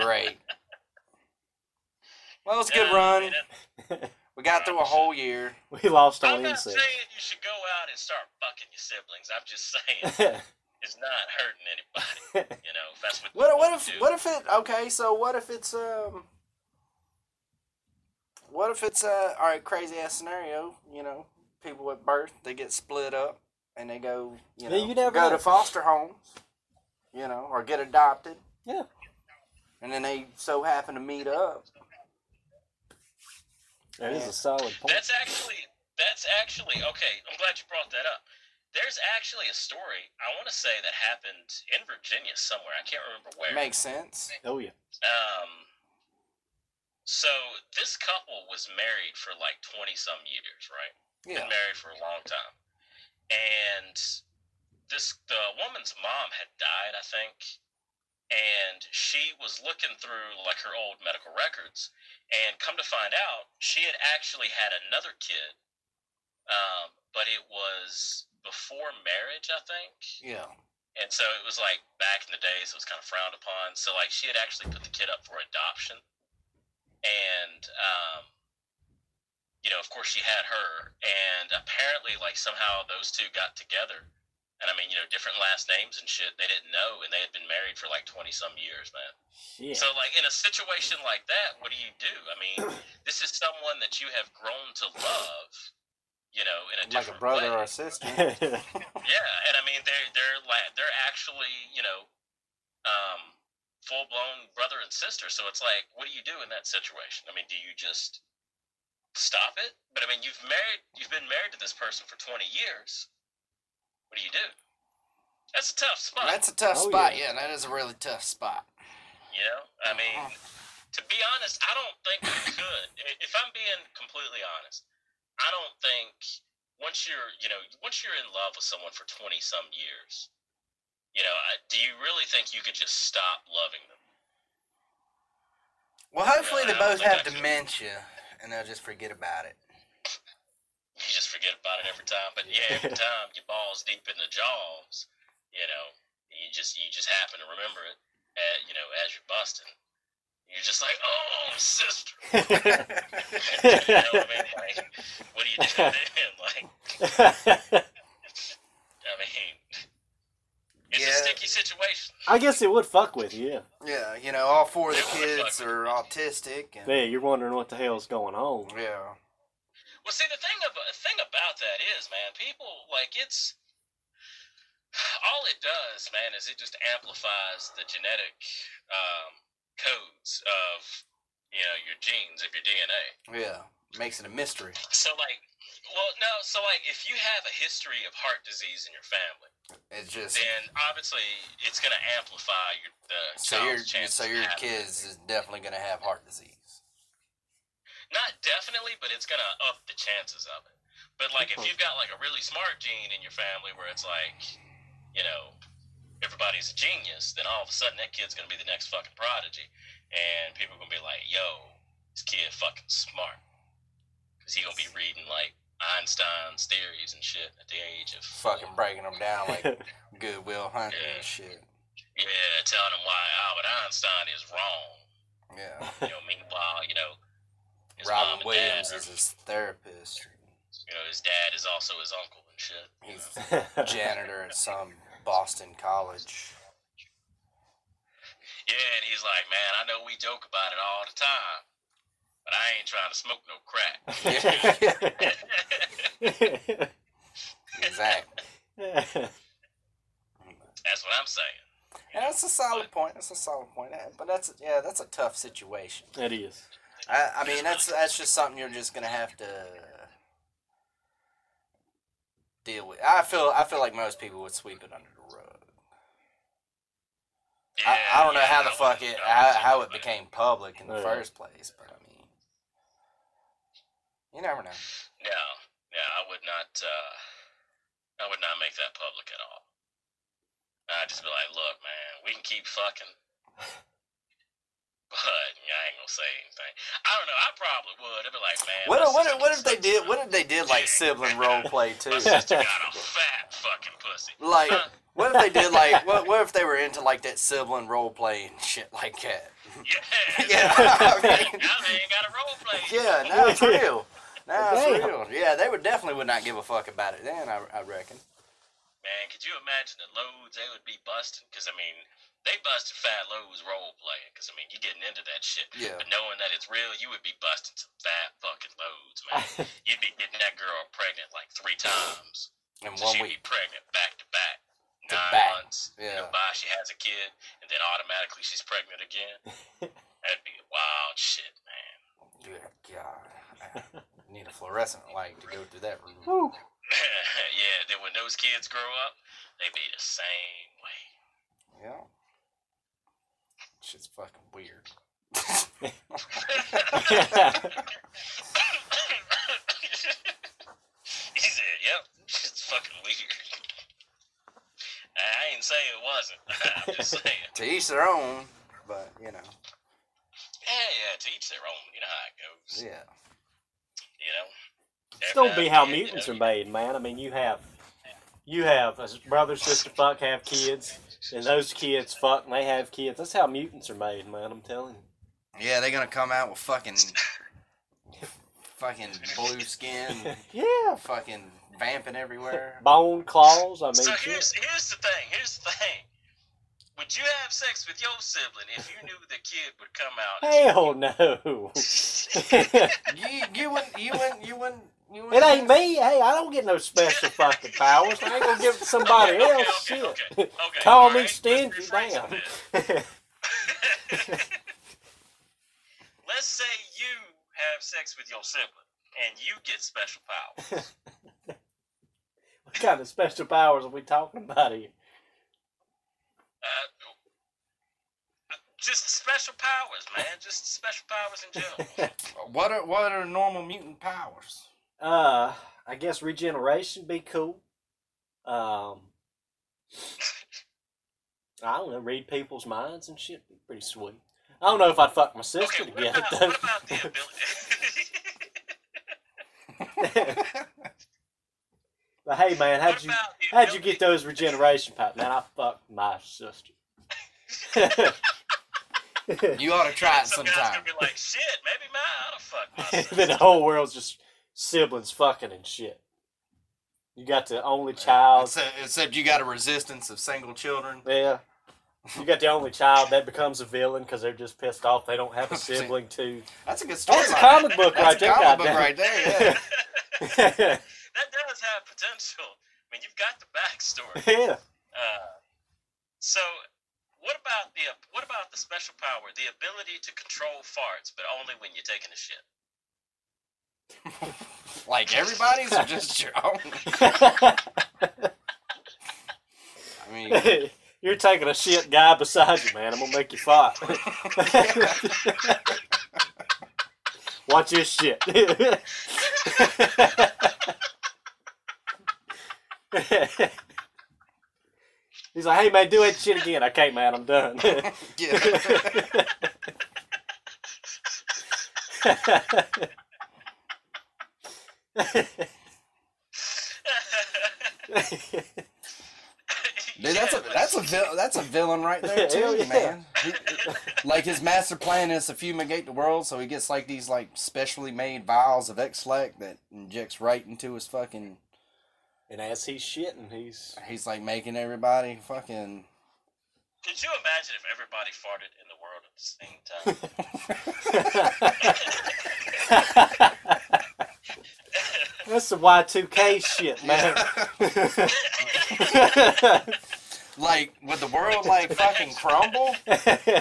Great. Well, it's a good Yeah, I run. Mean, it- We got through a whole year. we lost our I'm on not saying you should go out and start fucking your siblings. I'm just saying it's not hurting anybody. You know, if that's what. What you what wanna if do. what if it okay? So what if it's um. What if it's uh all right crazy ass scenario? You know, people at birth they get split up and they go you know Yeah, you never go know. to foster homes, you know, or get adopted. Yeah. And then they so happen to meet up. That is a solid point. That's actually that's actually okay. I'm glad you brought that up. There's actually a story I want to say that happened in Virginia somewhere. I can't remember where. Makes sense. Oh yeah. Um. So this couple was married for like twenty some years, right? Yeah. Been married for a long time, and this the woman's mom had died, I think, and she was looking through like her old medical records, and come to find out, she had actually had another kid, um, but it was before marriage, I think. Yeah. And so it was like back in the days so it was kind of frowned upon. So like she had actually put the kid up for adoption, and um, you know, of course, she had her, and apparently, like somehow those two got together. And I mean, you know, different last names and shit. They didn't know, and they had been married for like twenty some years, man. Shit. So like in a situation like that, what do you do? I mean, this is someone that you have grown to love, you know, in a Like a brother way. or a sister. Yeah, and I mean they're they're la- they're actually you know, um, full blown brother and sister. So it's like, what do you do in that situation? I mean, do you just stop it? But I mean, you've married you've been married to this person for twenty years. What do you do? That's a tough spot. That's a tough Oh, spot. yeah. Yeah. that is a really tough spot. you know, I uh-huh. mean, to be honest, I don't think you could. If I'm being completely honest, I don't think once you're, you know, once you're in love with someone for twenty some years, you know, I- do you really think you could just stop loving them? Well, hopefully they Yeah, I don't both have dementia and they'll just forget about it. You just forget about it every time. But yeah, every time your balls deep in the jaws, you know, you just you just happen to remember it, uh, you know, as you're busting. You're just like, oh, sister. you know what I mean? Like, what do you do then? Like, I mean, it's a sticky situation. I guess it would fuck with you. Yeah. Yeah, you know, all four of the Yeah, what the kids are autistic and Yeah, you're wondering what the hell's going on. yeah. Well, see, the thing of about thing about that is, man, people like it's all it does, man, is it just amplifies the genetic um, codes of you know your genes of your DNA. Yeah. Makes it a mystery. So, like, well, no, so like, if you have a history of heart disease in your family, It's just then obviously it's going to amplify your the so your so your kids is definitely gonna have heart disease. Not definitely, but it's gonna up the chances of it. But like if you've got like a really smart gene in your family where it's like, you know, everybody's a genius, then all of a sudden that kid's gonna be the next fucking prodigy, and people are gonna be like, yo, this kid fucking smart, because he gonna be reading like Einstein's theories and shit at the age of Fucking breaking them down like Goodwill Hunting Yeah. and shit. yeah, telling him why Albert Einstein is wrong. Yeah. You know, meanwhile, you know, his Robin mom and Williams dad, is his therapist. you know, his dad is also his uncle and shit. He's know. janitor at some Boston college. Yeah, and he's like, man, I know we joke about it all the time, but I ain't trying to smoke no crack. Exactly. That's what I'm saying. And that's a solid point. That's a solid point. But that's yeah, that's a tough situation. it is. I, I mean, that's that's just something you're just gonna have to deal with. I feel I feel like most people would sweep it under the rug. I, I don't know yeah, how the fuck it how, how it became public in the Yeah. first place, but I mean, you never know. No, no, I would not. Uh, I would not make that public at all. I'd just be like, look, man, we can keep fucking, but yeah, I ain't gonna say anything. I don't know. I probably would. I'd be like, man. What my if, what what if they did what if they did like sibling role play too? My sister got a fat fucking pussy. Like Huh? what if they did like what what if they were into like that sibling role play and shit like that? Yeah. Yeah, I mean- now they ain't got a role play. Yeah, now it's real. Now it's real. Yeah, they would definitely would not give a fuck about it then. I, I reckon. Man, could you imagine the loads they would be busting? Because I mean, they busted Fat Lowe's role playing. Because I mean, you're getting into that shit. Yeah. But knowing that it's real, you would be busting some fat fucking loads, man. You'd be getting that girl pregnant like three times. In So one she'd week. be pregnant back to back. To Nine back. months. Yeah. You by she has a kid, and then automatically she's pregnant again. That'd be wild shit, man. Good God. I need a fluorescent light to go through that room. Whew. yeah, then when those kids grow up, they'd be the same way. Yeah. Shit's fucking weird. he said, "Yep, it's fucking weird." I ain't saying it wasn't. I'm just saying. to each their own, but you know. Yeah, yeah. To each their own. You know how it goes. Yeah. You know. It's gonna be how Every now and then, you mutants are made, man. I mean, you have, you have a brother, sister, fuck, have kids, and those kids fuck, and they have kids. That's how mutants are made, man. I'm telling you. Yeah, they're gonna come out with fucking fucking blue skin, Yeah, fucking vamping everywhere. bone claws. I mean, So shit. here's here's the thing. Here's the thing. Would you have sex with your sibling if you knew the kid would come out? hell no. You you wouldn't you wouldn't you wouldn't you It ain't me. Hey, I don't get no special fucking powers. I ain't gonna give it to somebody Okay, else. okay, Shit. okay, okay, Call alright, me let's stingy, damn. Let's say you have sex with your sibling and you get special powers. what kind of special powers are we talking about here? Uh, just special powers, man. Just special powers in general. What are what are normal mutant powers? Uh, I guess regeneration be cool. Um, I don't know, read people's minds and shit be pretty sweet. I don't know if I'd fuck my sister Okay, to what get it about, though. what about the ability? but hey, man, how'd you how'd you get those regeneration powers? Man, I fucked my sister. You ought to try it sometime. gonna be like, shit, maybe man, I ought to fuck my sister. then the whole world's just siblings fucking and shit. You got the only child. Except, except you got a resistance of single children. Yeah. You got the only child that becomes a villain because they're just pissed off they don't have a sibling too. That's a good story. That's a comic book right there, comic book right there. Yeah. that does have potential. I mean, you've got the backstory. yeah. Uh, so, what about the what about the special power, the ability to control farts, but only when you're taking a shit? Like everybody's or just your own? I mean, You're taking a shit guy beside you, man. I'm gonna make you fart. Watch this shit. He's like, hey man, do that shit again. I can't, man. I'm done. yeah. Dude, that's a that's a vil- that's a villain right there too, yeah. man. He- like his master plan is to fumigate the world, so he gets like these like specially made vials of Ex-Lax that injects right into his fucking. and as he's shitting, he's He's like making everybody fucking Could you imagine if everybody farted in the world at the same time? That's some Y2K shit, man. like, would the world like fucking crumble?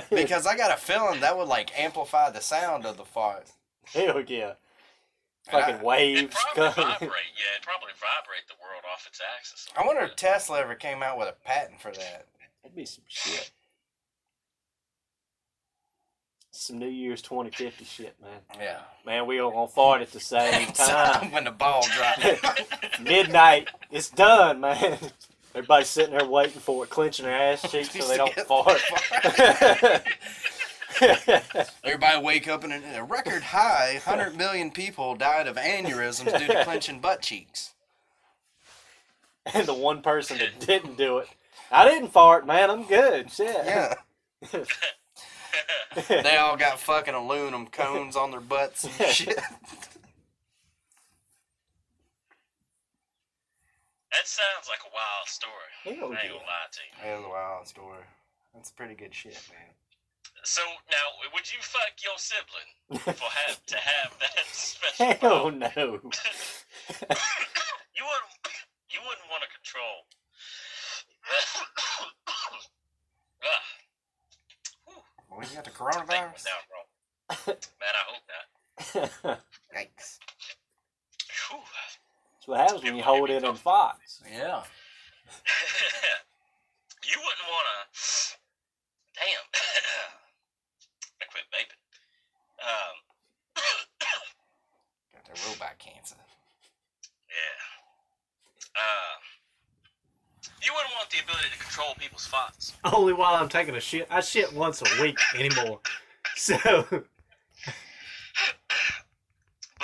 Because I got a feeling that would like amplify the sound of the fart. Hell yeah. And I- Fucking It'd waves probably coming. vibrate. Yeah, it'd probably vibrate the world off its axis. I wonder if Tesla ever came out with a patent for that. That'd be some shit. Some New Year's 2050 shit, man. Yeah. Man, we all gonna fart at the same time. when the ball drops. Midnight. It's done, man. Everybody's sitting there waiting for it, clenching their ass cheeks so they don't fart. Everybody wake up and a a record high 100 million people died of aneurysms due to clenching butt cheeks. and the one person that didn't do it, I didn't fart, man. I'm good. Shit. Yeah. They all got fucking aluminum cones on their butts and shit. That sounds like a wild story. Hell I ain't gonna lie to you. That was a wild story. That's pretty good shit, man. So now, would you fuck your sibling for have to have that special? Hell power? no. you wouldn't. You wouldn't want to control. Ah. Well, you got the coronavirus? down wrong. Man, I hope not. Yikes. Whew. That's what happens when you hold it in Fox. Yeah. you wouldn't want to. Damn. I quit vaping. Um. Got the robot cancer. yeah. Uh. You wouldn't want the ability to control people's thoughts. Only while I'm taking a shit. I shit once a week anymore. So But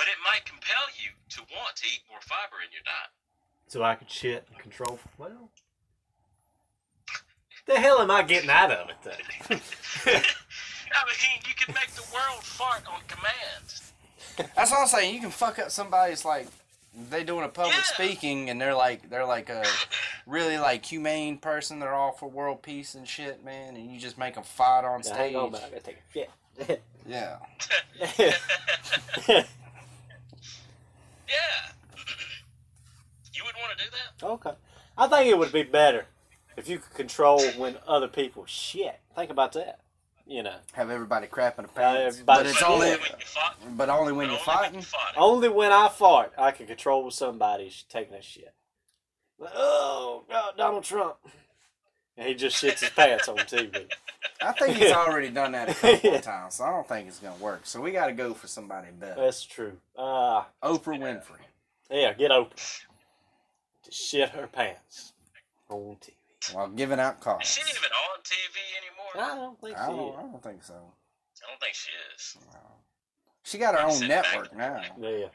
it might compel you to want to eat more fiber in your diet. so I could shit and control. Well, the hell am I getting out of it though? I mean, you can make the world fart on command. That's what I'm saying. You can fuck up somebody's like they doing a public Yeah. speaking and they're like they're like a really like humane person. They're all for world peace and shit, man. And you just make them fight on Now, hang stage. on, man. I gotta take a shit. Yeah. Yeah. you wouldn't want to do that? okay. I think it would be better if you could control when other people shit. Think about that. You know, Have everybody crap in the pants. but it's shit. only when you fought. but only when but you're fighting. you fought it. only when I fart I can control somebody taking a shit. Like, oh, God, Donald Trump. And he just shits his pants on TV. I think he's already done that a couple of times, so I don't think it's gonna work. So we gotta go for somebody better. That's true. Uh, Oprah Winfrey. yeah, get Oprah To shit her pants on TV. While giving out Is cards. she even on TV anymore? I don't think I don't, is. I don't think so. I don't think she is. She got her own Sit back. network now. Yeah.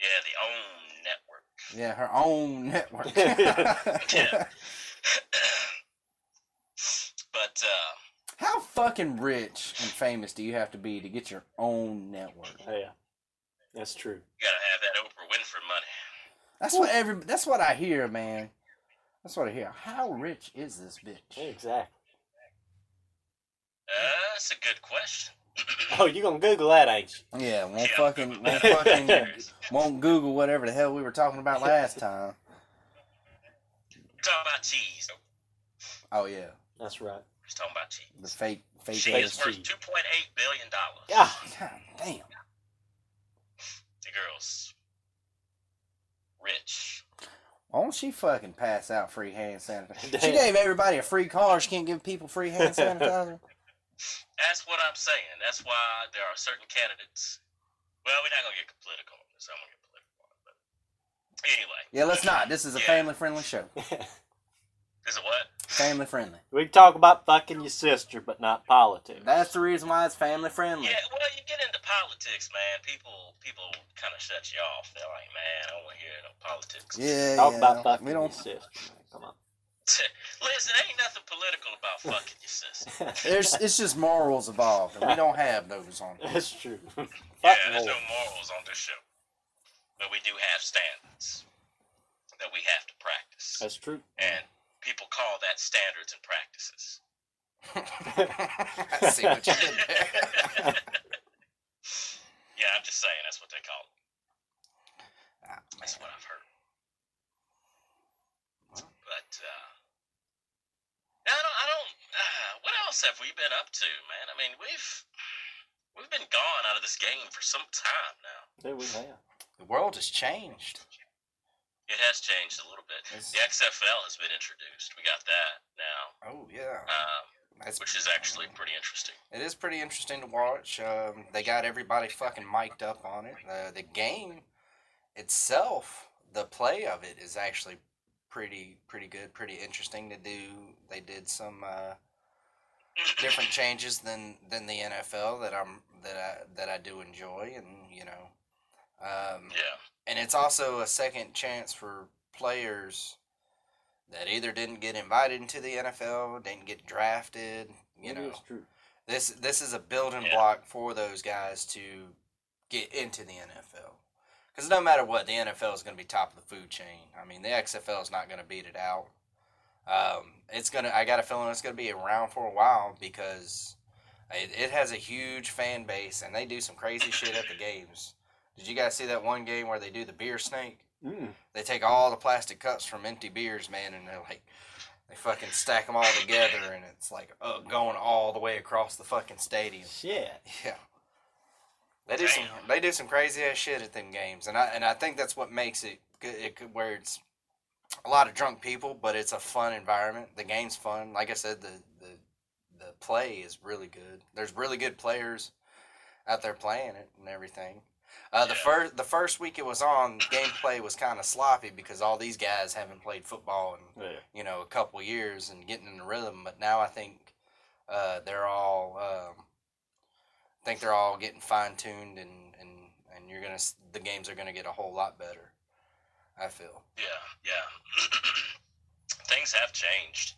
Yeah, the OWN network. Yeah, her own network. Yeah. but uh, How fucking rich and famous do you have to be to get your own network? Yeah. That's true. you gotta have that Oprah Winfrey money. That's what every. That's what I hear, man. That's what I hear. How rich is this bitch? Exactly. Uh, that's a good question. Oh, you gonna Google that, ain't you? Yeah, won't Yeah. fucking, won't fucking, won't Google whatever the hell we were talking about last time. talking about cheese. Oh yeah, That's right. We're talking about cheese. the fake, fake. She fake is cheese. worth cheese. two point eight billion dollars. Yeah. God damn. The girl's rich. Why don't she fucking pass out free hand sanitizer? She gave everybody a free car. She can't give people free hand sanitizer. That's what I'm saying. That's why there are certain candidates. Well, we're not gonna get political on this. I'm gonna get political on it, but anyway, Yeah, let's not. This is a Yeah. family-friendly show. is it what? Family friendly. we can talk about fucking your sister, but not politics. That's the reason why it's family friendly. Yeah, well, you get into politics, man. People, people kind of shut you off. They're like, man, I don't want to hear no politics. Yeah, talk yeah. about fucking we don't. sister. Come on. Listen, ain't nothing political about fucking your sister. There's, it's just morals involved, and we don't have those on. here. That's true. Yeah, there's no morals on this show, but we do have standards that we have to practice, That's true. and people call that standards and practices. I see what you did there. Yeah, I'm just saying that's what they call it. Ah, That's what I've heard. Well. But uh, I don't. I don't. Uh, what else have we been up to, man? I mean, we've we've been gone out of this game for some time now. There we have. The world has changed. It has changed a little bit. It's- The XFL has been introduced. We got that now, Oh yeah, um, That's, which is actually pretty interesting. It is pretty interesting to watch. Um, they got everybody fucking mic'd up on it. Uh, the game itself, the play of it is actually pretty pretty good, pretty interesting to do. They did some uh, different changes than than the NFL that I'm that I that I do enjoy, and you know, um, Yeah. And it's also a second chance for players that either didn't get invited into the NFL, didn't get drafted, you It know. is true. This this is a building Yeah. block for those guys to get into the NFL. Because no matter what, the NFL is going to be top of the food chain. I mean, the XFL is not going to beat it out. Um, it's gonna. I got a feeling it's going to be around for a while because it, it has a huge fan base and they do some crazy shit at the games. Did you guys see that one game where they do the beer snake? Mm. They take all the plastic cups from empty beers, man, and they're like, they fucking stack them all together, and it's like uh, going all the way across the fucking stadium. Shit. Yeah, they do some they do some crazy ass shit at them games, and I and I think that's what makes it good. It where it's a lot of drunk people, but it's a fun environment. The game's fun. Like I said, the the the play is really good. There's really good players out there playing it and everything. Uh, the Yeah. first the first week it was on, gameplay was kind of sloppy because all these guys haven't played football in Yeah. you know a couple years and getting in the rhythm. But now I think uh, they're all um, I think they're all getting fine tuned and, and and you're gonna the games are gonna get a whole lot better. I feel. Yeah, yeah. Things have changed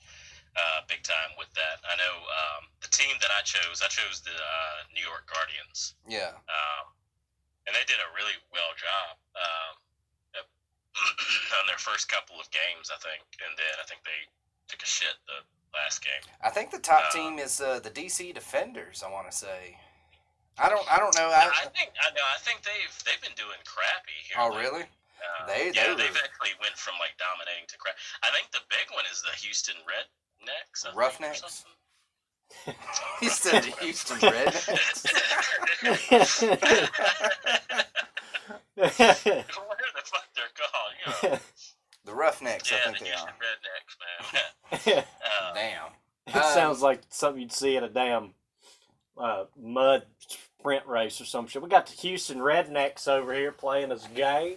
uh, big time with that. I know um, the team that I chose. I chose the uh, New York Guardians, Yeah. um, and they did a really well job um, on their first couple of games, I think, and then I think they took a shit the last game. I think the top Uh, team is uh, the DC Defenders. I want to say. I don't. I don't know. I, I, think I know. I think they've they've been doing crappy here. oh lately. really? Uh, They- they yeah, were- they've actually went from like dominating to crap. I think the big one is the Houston Rednecks. I Roughnecks? something. He said the Houston Rednecks. Whatever the fuck they're called, you know. the Roughnecks. I think the they Houston are. Rednecks, man. uh, Damn. it Um, sounds like something you'd see at a damn uh, mud sprint race or some shit. We got the Houston Rednecks over here playing us a game.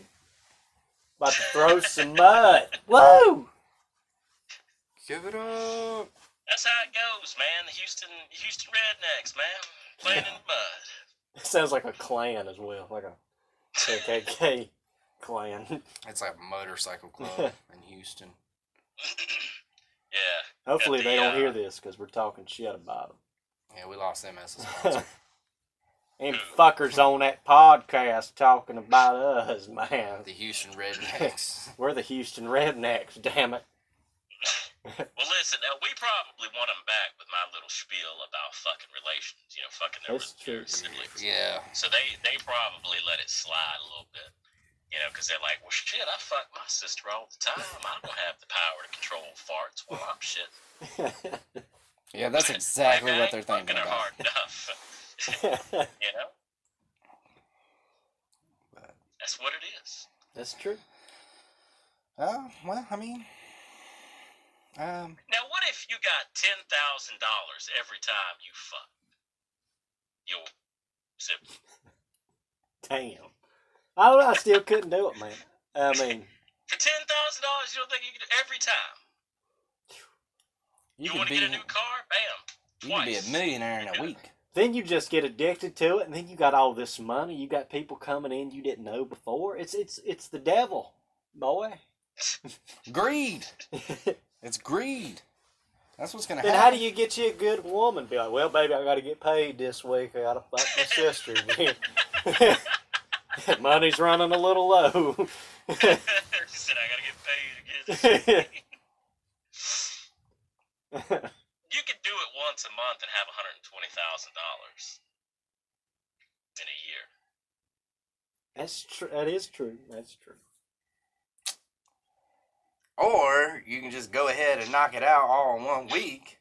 About to throw some mud. Woo! Give it up. That's how it goes, man. The Houston Houston Rednecks, man, playing in the mud. It sounds like a clan as well, like a KKK clan. It's like a motorcycle club in Houston. yeah, Hopefully the, they don't uh, hear this because we're talking shit about them. Yeah, we lost them as a sponsor. them. and fuckers on that podcast talking about us, man. the Houston Rednecks. We're the Houston Rednecks, damn it. Well, listen, now we probably want them back with my little spiel about fucking relations. You know, fucking their, That's true. siblings. yeah. So they they probably let it slide a little bit. You know, because they're like, well, shit, I fuck my sister all the time. I don't have the power to control farts while I'm shit. Yeah, that's exactly Maybe what they're ain't thinking fucking her about. hard enough. you know, But, that's what it is. That's true. uh, well, I mean, um, Now, what if you got ten thousand dollars every time you fuck your sibling? Damn. I, I still couldn't do it, man. I mean, For ten thousand dollars, you don't think you could do every time? you, You, want to be get a new car? Bam. you could be a millionaire in a week. then you just get addicted to it, and then you got all this money. You got people coming in you didn't know before. It's it's it's the devil, boy. Greed. It's greed. That's what's gonna Then happen. how do you get you a good woman? Be like, well, baby, I got to get paid this week. I got to fuck my sister. Money's running a little low. she said, "I gotta get paid again." you could do it once a month and have one hundred and twenty thousand dollars in a year. That's true. That is true. That's true. Or you can just go ahead and knock it out all in one week.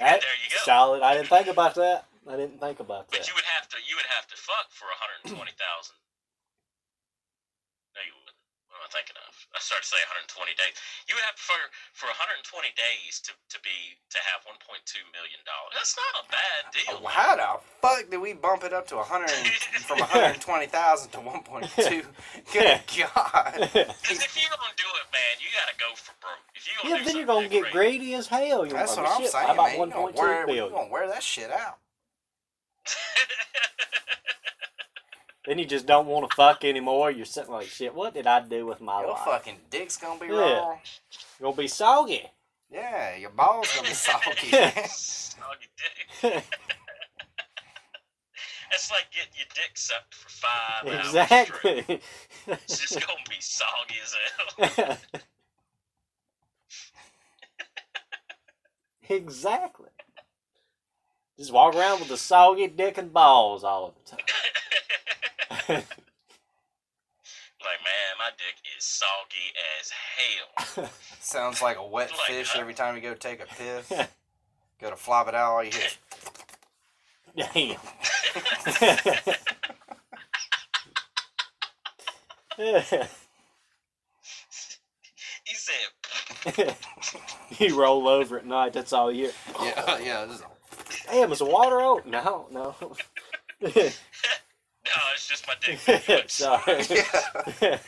That, There you go. Solid. I didn't think about that. I didn't think about But that. you would have to you would have to fuck for one hundred and twenty thousand. No, you wouldn't. What am I thinking of? I started to say 120 days. You would have to for for 120 days to, to be to have 1.2 million dollars. That's not a bad deal. Oh, how the fuck did we bump it up to 100 from 120,000 to 1.2? Good God. Because if you don't do it, man, you gotta go for broke. If you yeah, then you're gonna get great- greedy as hell. You're That's what I'm shit, saying, How about man. You gonna 1.2 wear, you gonna wear that shit out. Then you just don't want to fuck anymore. You're sitting like, shit, what did I do with my Your life? Your fucking dick's gonna be Yeah. raw. You're gonna be soggy. Yeah, your balls gonna be soggy. Soggy dick. It's like getting your dick sucked for five hours straight. exactly. It's just gonna be soggy as hell. exactly. Just walk around with a soggy dick and balls all of the time. Like, man, my dick is soggy as hell. Sounds like a wet Like, fish uh, every time you go take a piss. go to flop it out, all you hear is, Damn. He said, you roll over at night. That's all you hear. yeah, yeah. Damn, is the water out? No, no. No, it's just my dick. Sorry.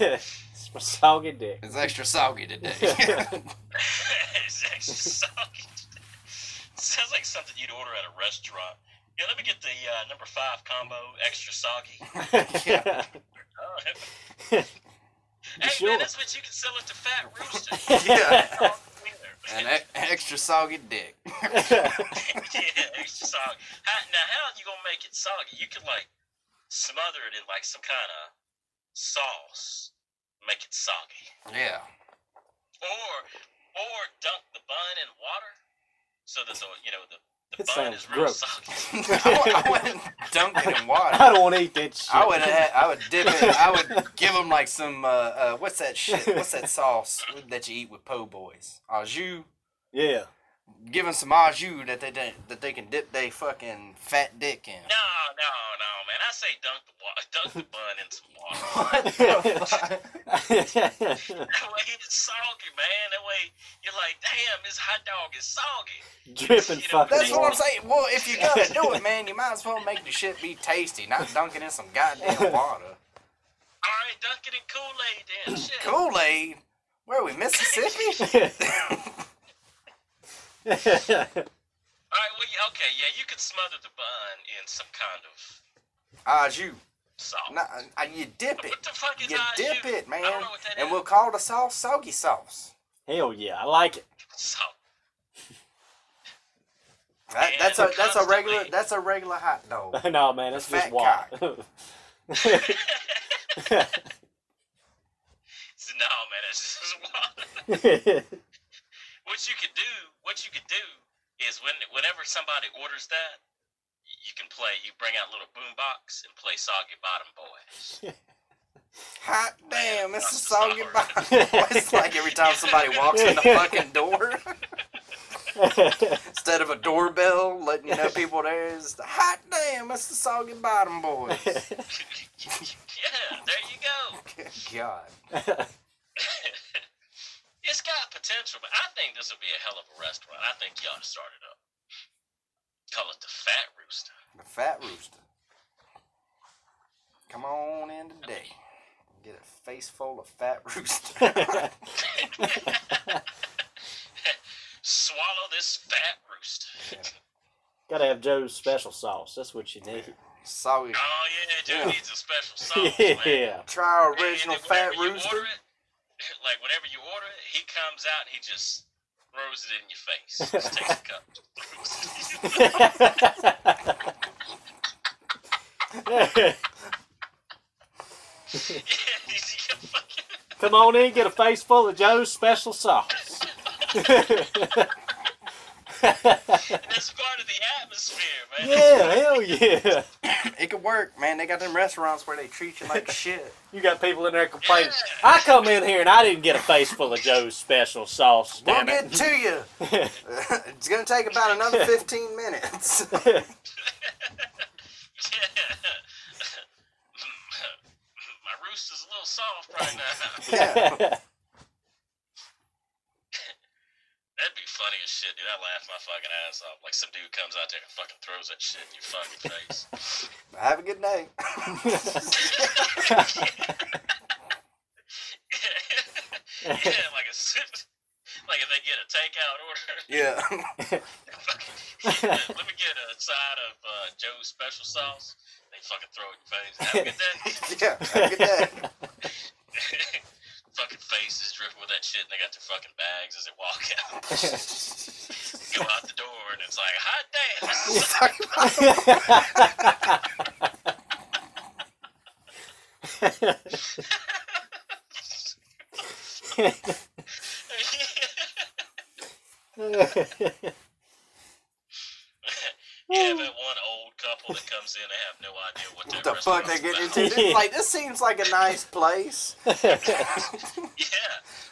yeah, it's my soggy dick. it's extra soggy today. it's extra soggy. Sounds like something you'd order at a restaurant. Yeah, let me get the uh, number five combo, extra soggy. yeah. Oh, hey, sure? man, that's what you can sell it to Fat Rooster. Yeah. Yeah. An e- extra soggy dick. yeah, extra soggy. How, now, how you gonna make it soggy? You could like smother it in like some kind of sauce, make it soggy, yeah. or or dunk the bun in water so that the you know the, the It sounds gross. soggy. I, would- I wouldn't dunk it in water. I don't want to eat that shit. I would ha- I would dip it. I would give them like some uh, uh what's that shit? What's that sauce that you eat with po' boys? Au jus. Yeah. Give them some au jus that they that they can dip their fucking fat dick in. No, no, no, man. I say dunk the water, dunk the bun in some water. What the fuck? That way it's soggy, man. That way you're like, damn, this hot dog is soggy. Dripping You know, fucking That's what I'm saying. Well, if you're gonna do it, man, you might as well make the shit be tasty, not dunk it in some goddamn water. All right, dunk it in Kool Aid then. Shit. Kool Aid. Where are we, Mississippi? All right, well, yeah, okay, yeah, you could smother the bun in some kind of Au jus. sauce. Nah, uh, you dip it. What the fuck is You au dip jus? it, man, I don't know what that and is. we'll call the sauce soggy sauce. Hell yeah, I like it. So, That, that's a that's a regular that's a regular hot dog. no, man, that's just fat water. so no, man, that's just wild. What you could do, what you could do, is when whenever somebody orders that, you can play. You bring out a little boombox and play "Soggy Bottom Boys." Hot damn, it's a I'm soggy sorry. bottom. it's like every time somebody walks in the fucking door, instead of a doorbell letting you know people there is the hot damn, it's the soggy bottom boys. yeah, there you go. Good God. It's got potential, but I think this would be a hell of a restaurant. I think you ought to start it up. Call it the Fat Rooster. The fat rooster. Come on in today. Get a face full of fat rooster. Swallow this fat rooster. Gotta have Joe's special sauce. That's what you need. Soggy. Oh yeah, Joe needs a special sauce, man. yeah. Try our And original fat whenever you rooster. order it, like whenever you order it, he comes out and he just throws it in your face. Just takes a cup. yeah, he's a fucking- Come on in, get a face full of Joe's special sauce. That's part of the atmosphere, man. yeah, hell yeah. It could work, man. They got them restaurants where they treat you like shit. You got people in there complaining. I come in here and I didn't get a face full of Joe's special sauce. We'll Damn get it. to you. it's gonna take about another fifteen minutes. Yeah. My roost is a little soft right now. yeah. That'd be funny as shit, dude. I laugh my fucking ass off. Like some dude comes out there and fucking throws that shit in your fucking face. Have a good day. yeah, like a like if they get a takeout order. yeah. Let me get a side of uh, Joe's special sauce. They fucking throw it in your face. Have a good day. yeah. Have a good day. Fucking faces dripping with that shit, and they got their fucking bags as they walk out. Go out the door, and it's like, hot damn. you have that one old couple that comes in, they have no idea what, What the fuck they restaurant's get about. into? It's like this seems like a nice place. Yeah,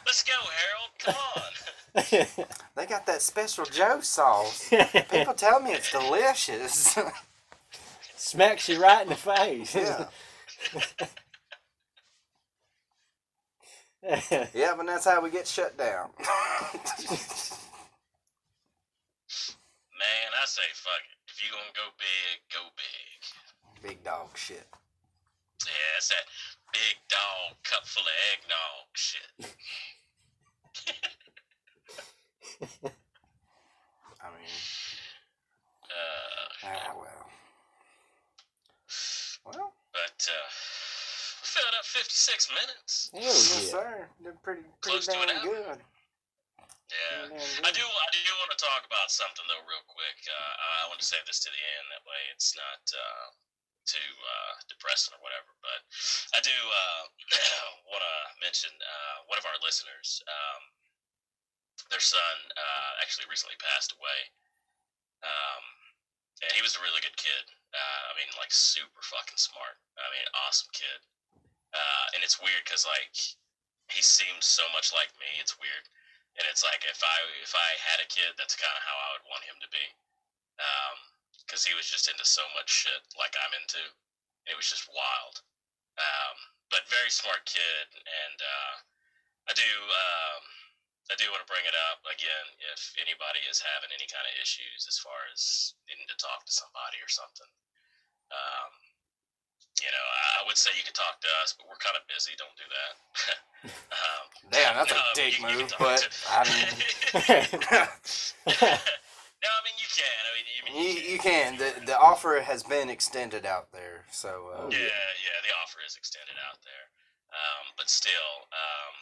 let's go, Harold. Come on. They got that special Joe sauce. People tell me it's delicious. Smacks you right in the face. yeah. Yeah, but that's how we get shut down. Man, I say fuck it. If you gonna go big, go big. Big dog shit. Yeah, it's that big dog cup full of eggnog shit. I mean, Uh, ah, well. Well, but uh, we filled up 56 minutes. Hell yes, yeah. sir. They're pretty, pretty Close to an damn hour. good. Yeah. I do. I do want to talk about something though, real quick. Uh, I want to save this to the end. That way, it's not uh, too uh, depressing or whatever. But I do uh, want to mention uh, one of our listeners. Um, their son uh, actually recently passed away, um, and he was a really good kid. Uh, I mean, like super fucking smart. I mean, awesome kid. Uh, and it's weird because like he seems so much like me. It's weird and it's like if I if I had a kid, that's kind of how I would want him to be, because he was just into so much shit like I'm into. It was just wild, um, but very smart kid, and uh, I do um, I do want to bring it up again if anybody is having any kind of issues as far as needing to talk to somebody or something. Um, you know, I, would say you could talk to us, but we're kind of busy. Don't do that. um, Damn, that's a no, dick you- you move, but to- I mean, no, I mean you can. I mean, you, you, you can. The, the offer has been extended out there, so. Uh, Oh, yeah, yeah, the offer is extended out there. Um, but still, um,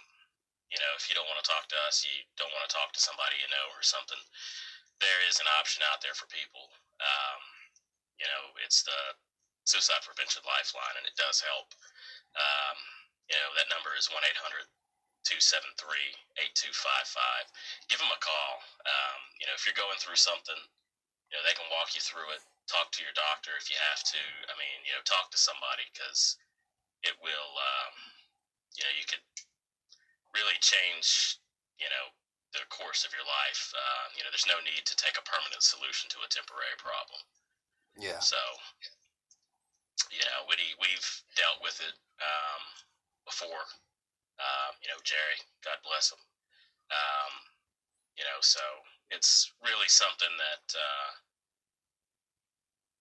you know, if you don't want to talk to us, you don't want to talk to somebody you know or something, there is an option out there for people. Um, you know, it's the Suicide Prevention Lifeline, and it does help. Um, you know, that number is 1 800 273 8255. Give them a call. Um, you know, if you're going through something, you know, they can walk you through it. Talk to your doctor if you have to. I mean, you know, talk to somebody because it will, um, you know, you could really change, you know, the course of your life. Uh, you know, there's no need to take a permanent solution to a temporary problem. yeah. So, you know, we, we've dealt with it um, before. Um, you know, Jerry, God bless him. Um, you know, so it's really something that uh,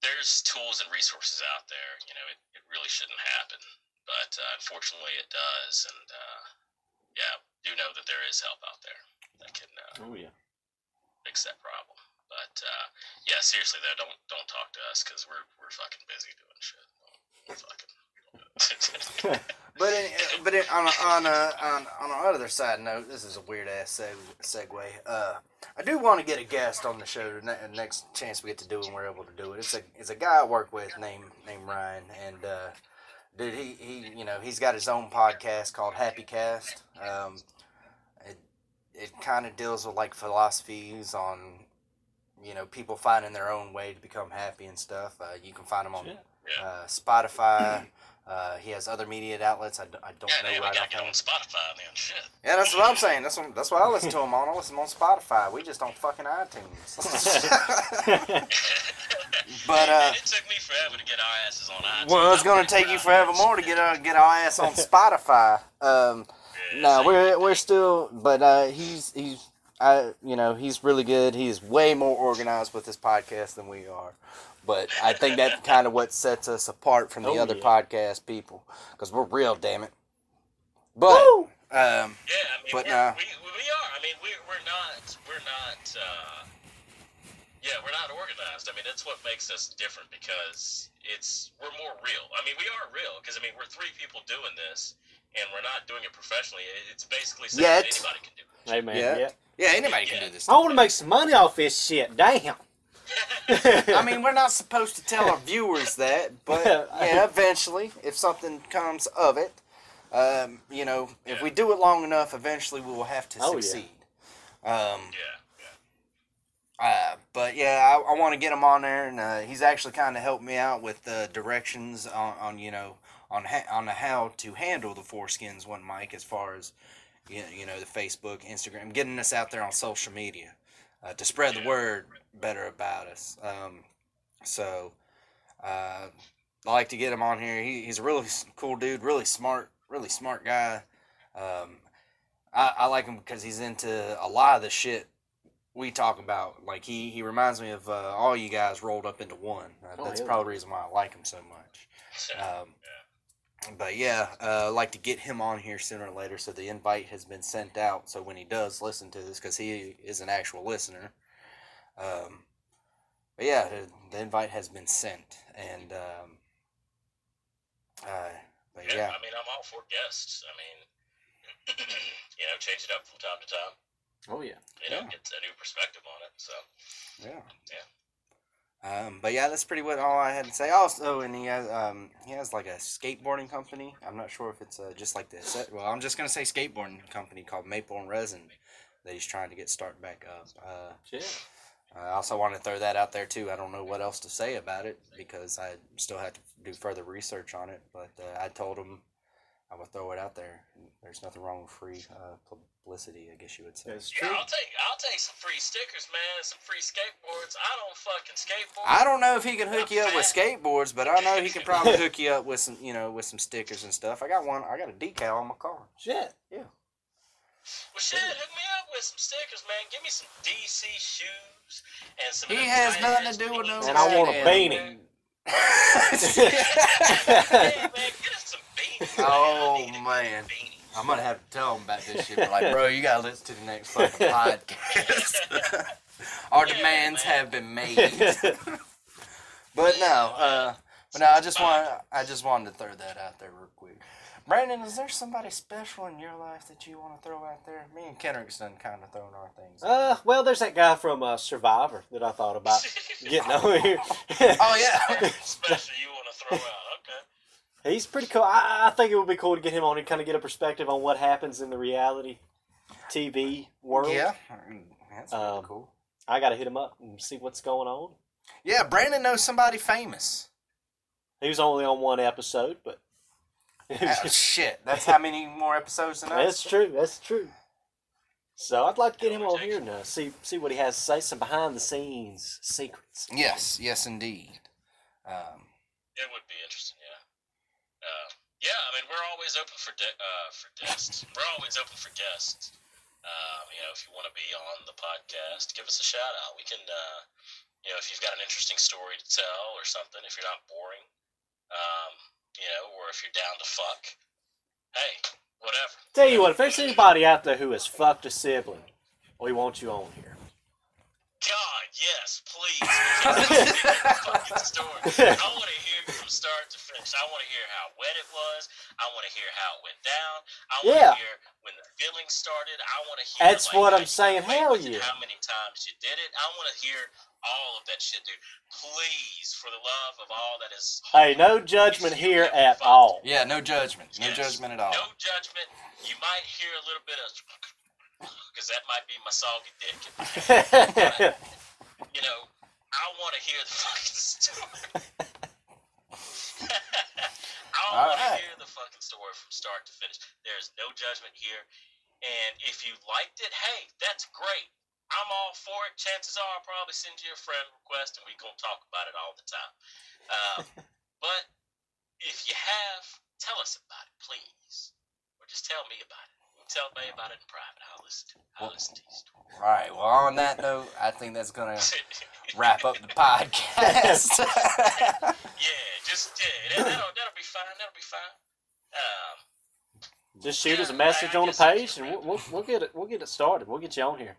there's tools and resources out there. You know, it, it really shouldn't happen, but uh, unfortunately it does. And uh, yeah, do know that there is help out there that can uh, Oh yeah. fix that problem. But uh, yeah, seriously though, don't don't talk to us because we're we're fucking busy doing shit. Don't fucking. But in, but in, on a, on a on on a other side note, this is a weird ass seg- segue. Uh, I do want to get a guest on the show the ne- next chance we get to do it and we're able to do it. It's a it's a guy I work with named named Ryan, and uh, dude, he he you know he's got his own podcast called Happy Cast. Um, it it kind of deals with like philosophies on you know, people finding their own way to become happy and stuff. Uh, you can find him on Yeah. uh, Spotify. Uh, he has other media outlets. I, d- I don't Yeah, know damn, I right gotta on. Spotify then. Shit. Yeah, that's what I'm saying. That's what, that's what I listen to him on. I listen to him on Spotify. We just on fucking iTunes. But, uh, man, it took me forever to get our asses on iTunes. well, it's gonna take you forever more to get our, get our ass on Spotify. Um, Yeah, no, we're we're still, but uh, he's he's I you know he's really good. He's way more organized with his podcast than we are. But I think that's kind of what sets us apart from the Oh, other yeah. podcast people because we're real, damn it. But Woo! um, Yeah, I mean, But, we're, uh, we, we are. I mean, we're, we're not, we're not, uh, yeah, we're not organized. I mean, that's what makes us different because it's, we're more real. I mean, we are real because, I mean, we're three people doing this and we're not doing it professionally. It's basically something Yet. that anybody can do it. Hey man, Yeah. yeah. yeah, anybody can do this. I want to make some money off this shit. Damn. I mean, we're not supposed to tell our viewers that, but yeah, eventually, if something comes of it, um, you know, if we do it long enough, eventually we will have to Oh, yeah. succeed. Um, Yeah, yeah. uh, but yeah, I, I want to get him on there, and uh, he's actually kind of helped me out with the directions on, on you know on ha- on how to handle the 4Skinz 1 Mic as far as you know, you know the Facebook, Instagram, getting us out there on social media uh, to spread the word better about us. Um, so uh, I like to get him on here. He, he's a really cool dude, really smart, really smart guy. Um, I, I like him because he's into a lot of the shit we talk about. Like he, he reminds me of uh, all you guys rolled up into one. Uh, Oh, that's yeah. probably the reason why I like him so much. Um, but yeah, uh, I'd like to get him on here sooner or later. So the invite has been sent out. So when he does listen to this, because he is an actual listener. Um, but yeah, the, the invite has been sent, and um, uh, but yeah. yeah, I mean, I'm all for guests. I mean, you know, change it up from time to time. Oh yeah. You know, Yeah. get a new perspective on it. So, yeah, Yeah. Um, but yeah, that's pretty what all I had to say. Also, and he has um, he has like a skateboarding company. I'm not sure if it's uh, just like this. Well, I'm just gonna say skateboarding company called Maple and Resin that he's trying to get started back up. Uh, Shit. I also want to throw that out there too. I don't know what else to say about it because I still have to do further research on it. But uh, I told him I would throw it out there. There's nothing wrong with free uh, publicity, I guess you would say. That's yeah, true. I'll take, I'll take some free stickers, man, and some free skateboards. I don't fucking skateboard. I don't know if he can hook you up with skateboards, but I know he can probably hook you up with some, you know, with some stickers and stuff. I got one. I got a decal on my car. Shit. Well, shit, hook me up with some stickers, man. Give me some DC shoes and some. He has nothing to do with no. And I want a goddamn- hey, man, get us some beanies. man. Oh, I need a good man. beanie. I'm gonna have to tell him about this shit. But like, bro, you gotta listen to the next fucking podcast. Our Yeah, demands man. have been made. but no, uh, but no, I just want, I just wanted to throw that out there real quick. Brandon, is there somebody special in your life that you want to throw out there? Me and Kendrick's done kind of throwing our things. Uh, well, there's that guy from uh, Survivor that I thought about getting over here. oh yeah. Special you want to throw out? Okay. He's pretty cool. I, I think it would be cool to get him on and kind of get a perspective on what happens in the reality TV world. Yeah, that's really Um, cool. I got to hit him up and see what's going on. Yeah, Brandon knows somebody famous. He was only on one episode, but Ah, shit, that's how many more episodes than us. that's true. That's true. So I'd like to get him on here and uh, see see what he has to say, some behind the scenes secrets. Yes, yes, indeed. Um, It would be interesting, yeah. Uh, yeah, I mean, we're always open for de- uh, for guests. we're always open for guests. Um, you know, if you want to be on the podcast, give us a shout out. We can, uh, you know, if you've got an interesting story to tell or something, if you're not boring, um, you know, or if you're down to fuck, hey, whatever. Tell you what, if there's anybody out there who has fucked a sibling, we want you on here. God, yes, please. fucking story. I want to hear from start to finish. I want to hear how wet it was. I want to hear how it went down. I want to Yeah. hear when the feeling started. I want to hear. That's like, what I'm saying. Hell yeah. How many times you did it? I want to hear all of that shit, dude. Please, for the love of all that is. Hey, no judgment here at fucked all. yeah, no judgment. No Yes. judgment at all. No judgment. You might hear a little bit of. Because that might be my soggy dick. you know, I want to hear the fucking story. I All want to hear the fucking story from start to finish. There's no judgment here. And if you liked it, hey, that's great. I'm all for it. Chances are I'll probably send you a friend request and we're going to talk about it all the time. Um, but if you have, tell us about it, please. Or just tell me about it. You tell me about it in private. I'll listen to it. I'll listen to you. All right. Well, on that note, I think that's gonna wrap up the podcast. yeah, just yeah, that, that'll that'll be fine. That'll be fine. Um, Just shoot us a message I- I on the page, and we'll, we'll, we'll get it. We'll get it started. We'll get you on here.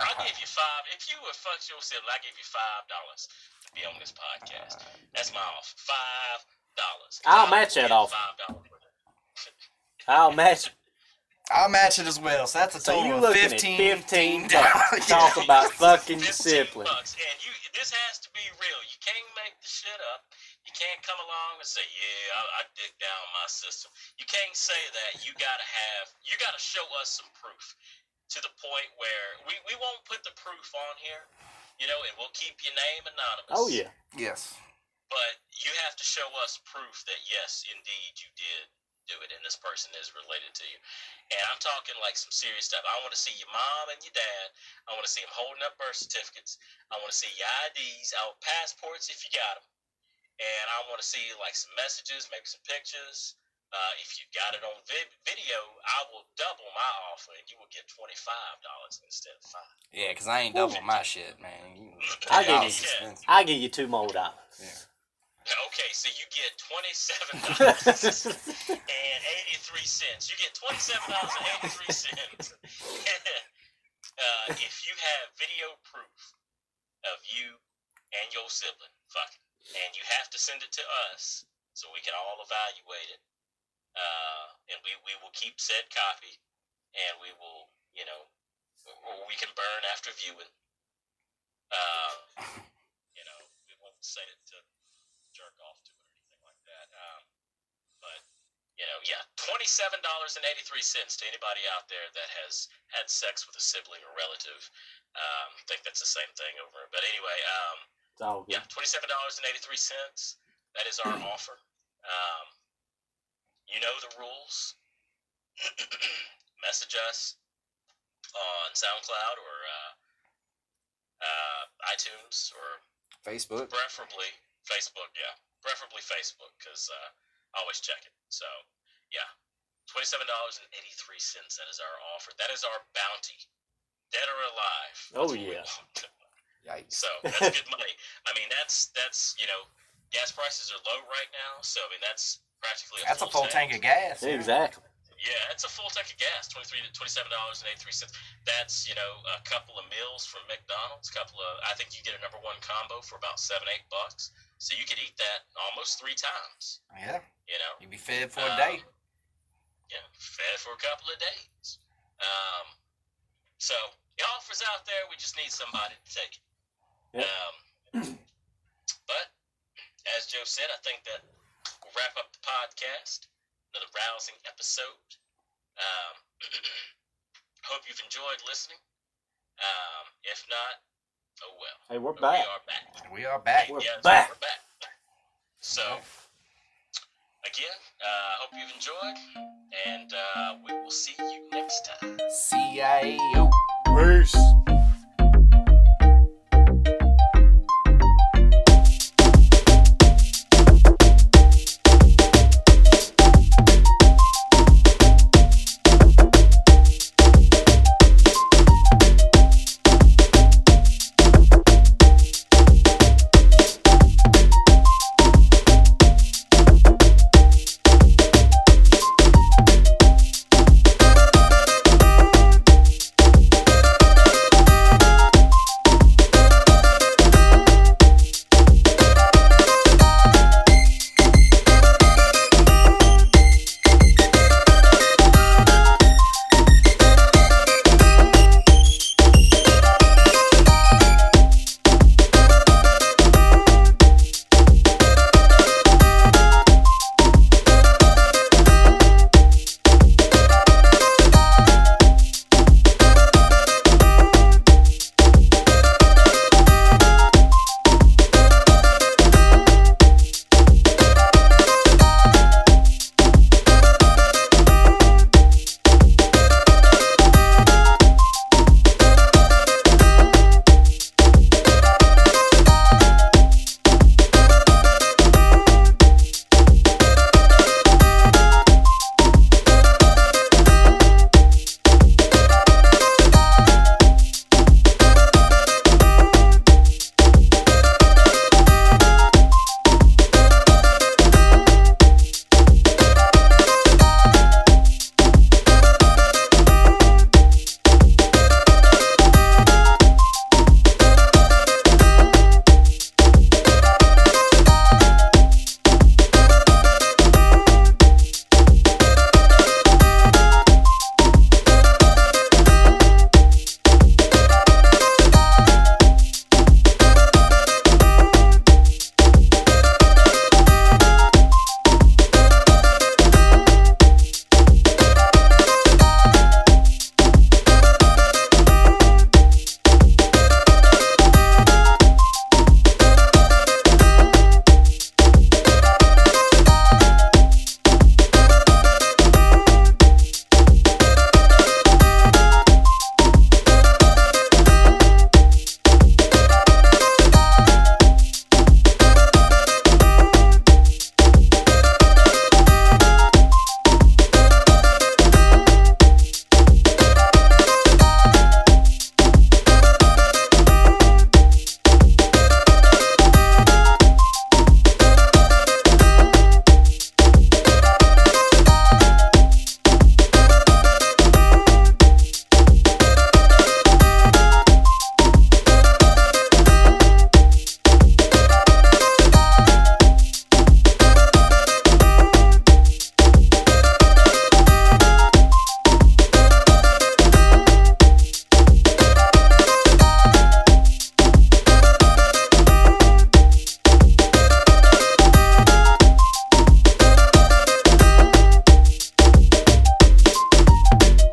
I'll give you five. If you would fuck your sibling, I'll give you five dollars to be on this podcast. That's my offer. Five dollars. I'll match that offer. Five dollars. I'll match. I'll match it as well. So that's a So total you of fifteen. at fifteen dollars. bucks? Talk about fucking your 15 sibling. bucks. And you, this has to be real. You can't make the shit up. You can't come along and say, "Yeah, I, I dig down my system." You can't say that. You gotta have. You gotta show us some proof to the point where we, we won't put the proof on here, you know, and we'll keep your name anonymous. Oh yeah. Yes. But you have to show us proof that yes, indeed, you did do it, and this person is related to you. And I'm talking like some serious stuff. I want to see your mom and your dad. I want to see them holding up birth certificates. I want to see your IDs, out uh, passports if you got them. And I want to see like some messages, maybe some pictures. Uh, if you got it on vid- video, I will double my offer, and you will get twenty five dollars instead of five. Yeah, cause I ain't doubling my shit, man. I get $10 it. is expensive. I give you two more dollars. Okay, so you get twenty-seven dollars and eighty-three. You get $27 and 83 cents. uh, if you have video proof of you and your sibling, fuck it. And you have to send it to us so we can all evaluate it. Uh, and we, we will keep said copy and we will, you know, or we can burn after viewing. Uh, you know, we won't say it to jerk off to it or anything like that. Um, but you know, yeah, twenty-seven dollars and eighty-three cents to anybody out there that has had sex with a sibling or relative. Um, I think that's the same thing over. But anyway, um, yeah, twenty-seven dollars and eighty-three cents. That is our offer. Um, you know the rules. Message us on SoundCloud or uh, uh, iTunes or Facebook. preferably Facebook. Yeah, preferably Facebook because uh, I always check it. So yeah, twenty-seven dollars and eighty-three cents. That is our offer. That is our bounty, dead or alive. Oh, That's what yeah. Yikes. So that's good money. I mean, that's that's you know, gas prices are low right now. So I mean, that's practically a That's a full tank of gas. Exactly. yeah, it's a full tank of gas, twenty-three to twenty-seven dollars and eighty-three cents. That's you know a couple of meals from McDonald's. A couple of, I think you get a number one combo for about seven, eight bucks. So you could eat that almost three times. Yeah. You know, You'd be fed for a Um, day. Yeah, fed for a couple of days. Um, so the offers out there. We just need somebody to take it. Yep. Um, but as Joe said, I think that will wrap up the podcast. Another rousing episode. Um, hope you've enjoyed listening. Um, if not, oh well. Hey, we're But back. We are back. We are back. We're Yes, back. We're back. So, again, uh, hope you've enjoyed, and uh, we will see you next time. CIO. Peace.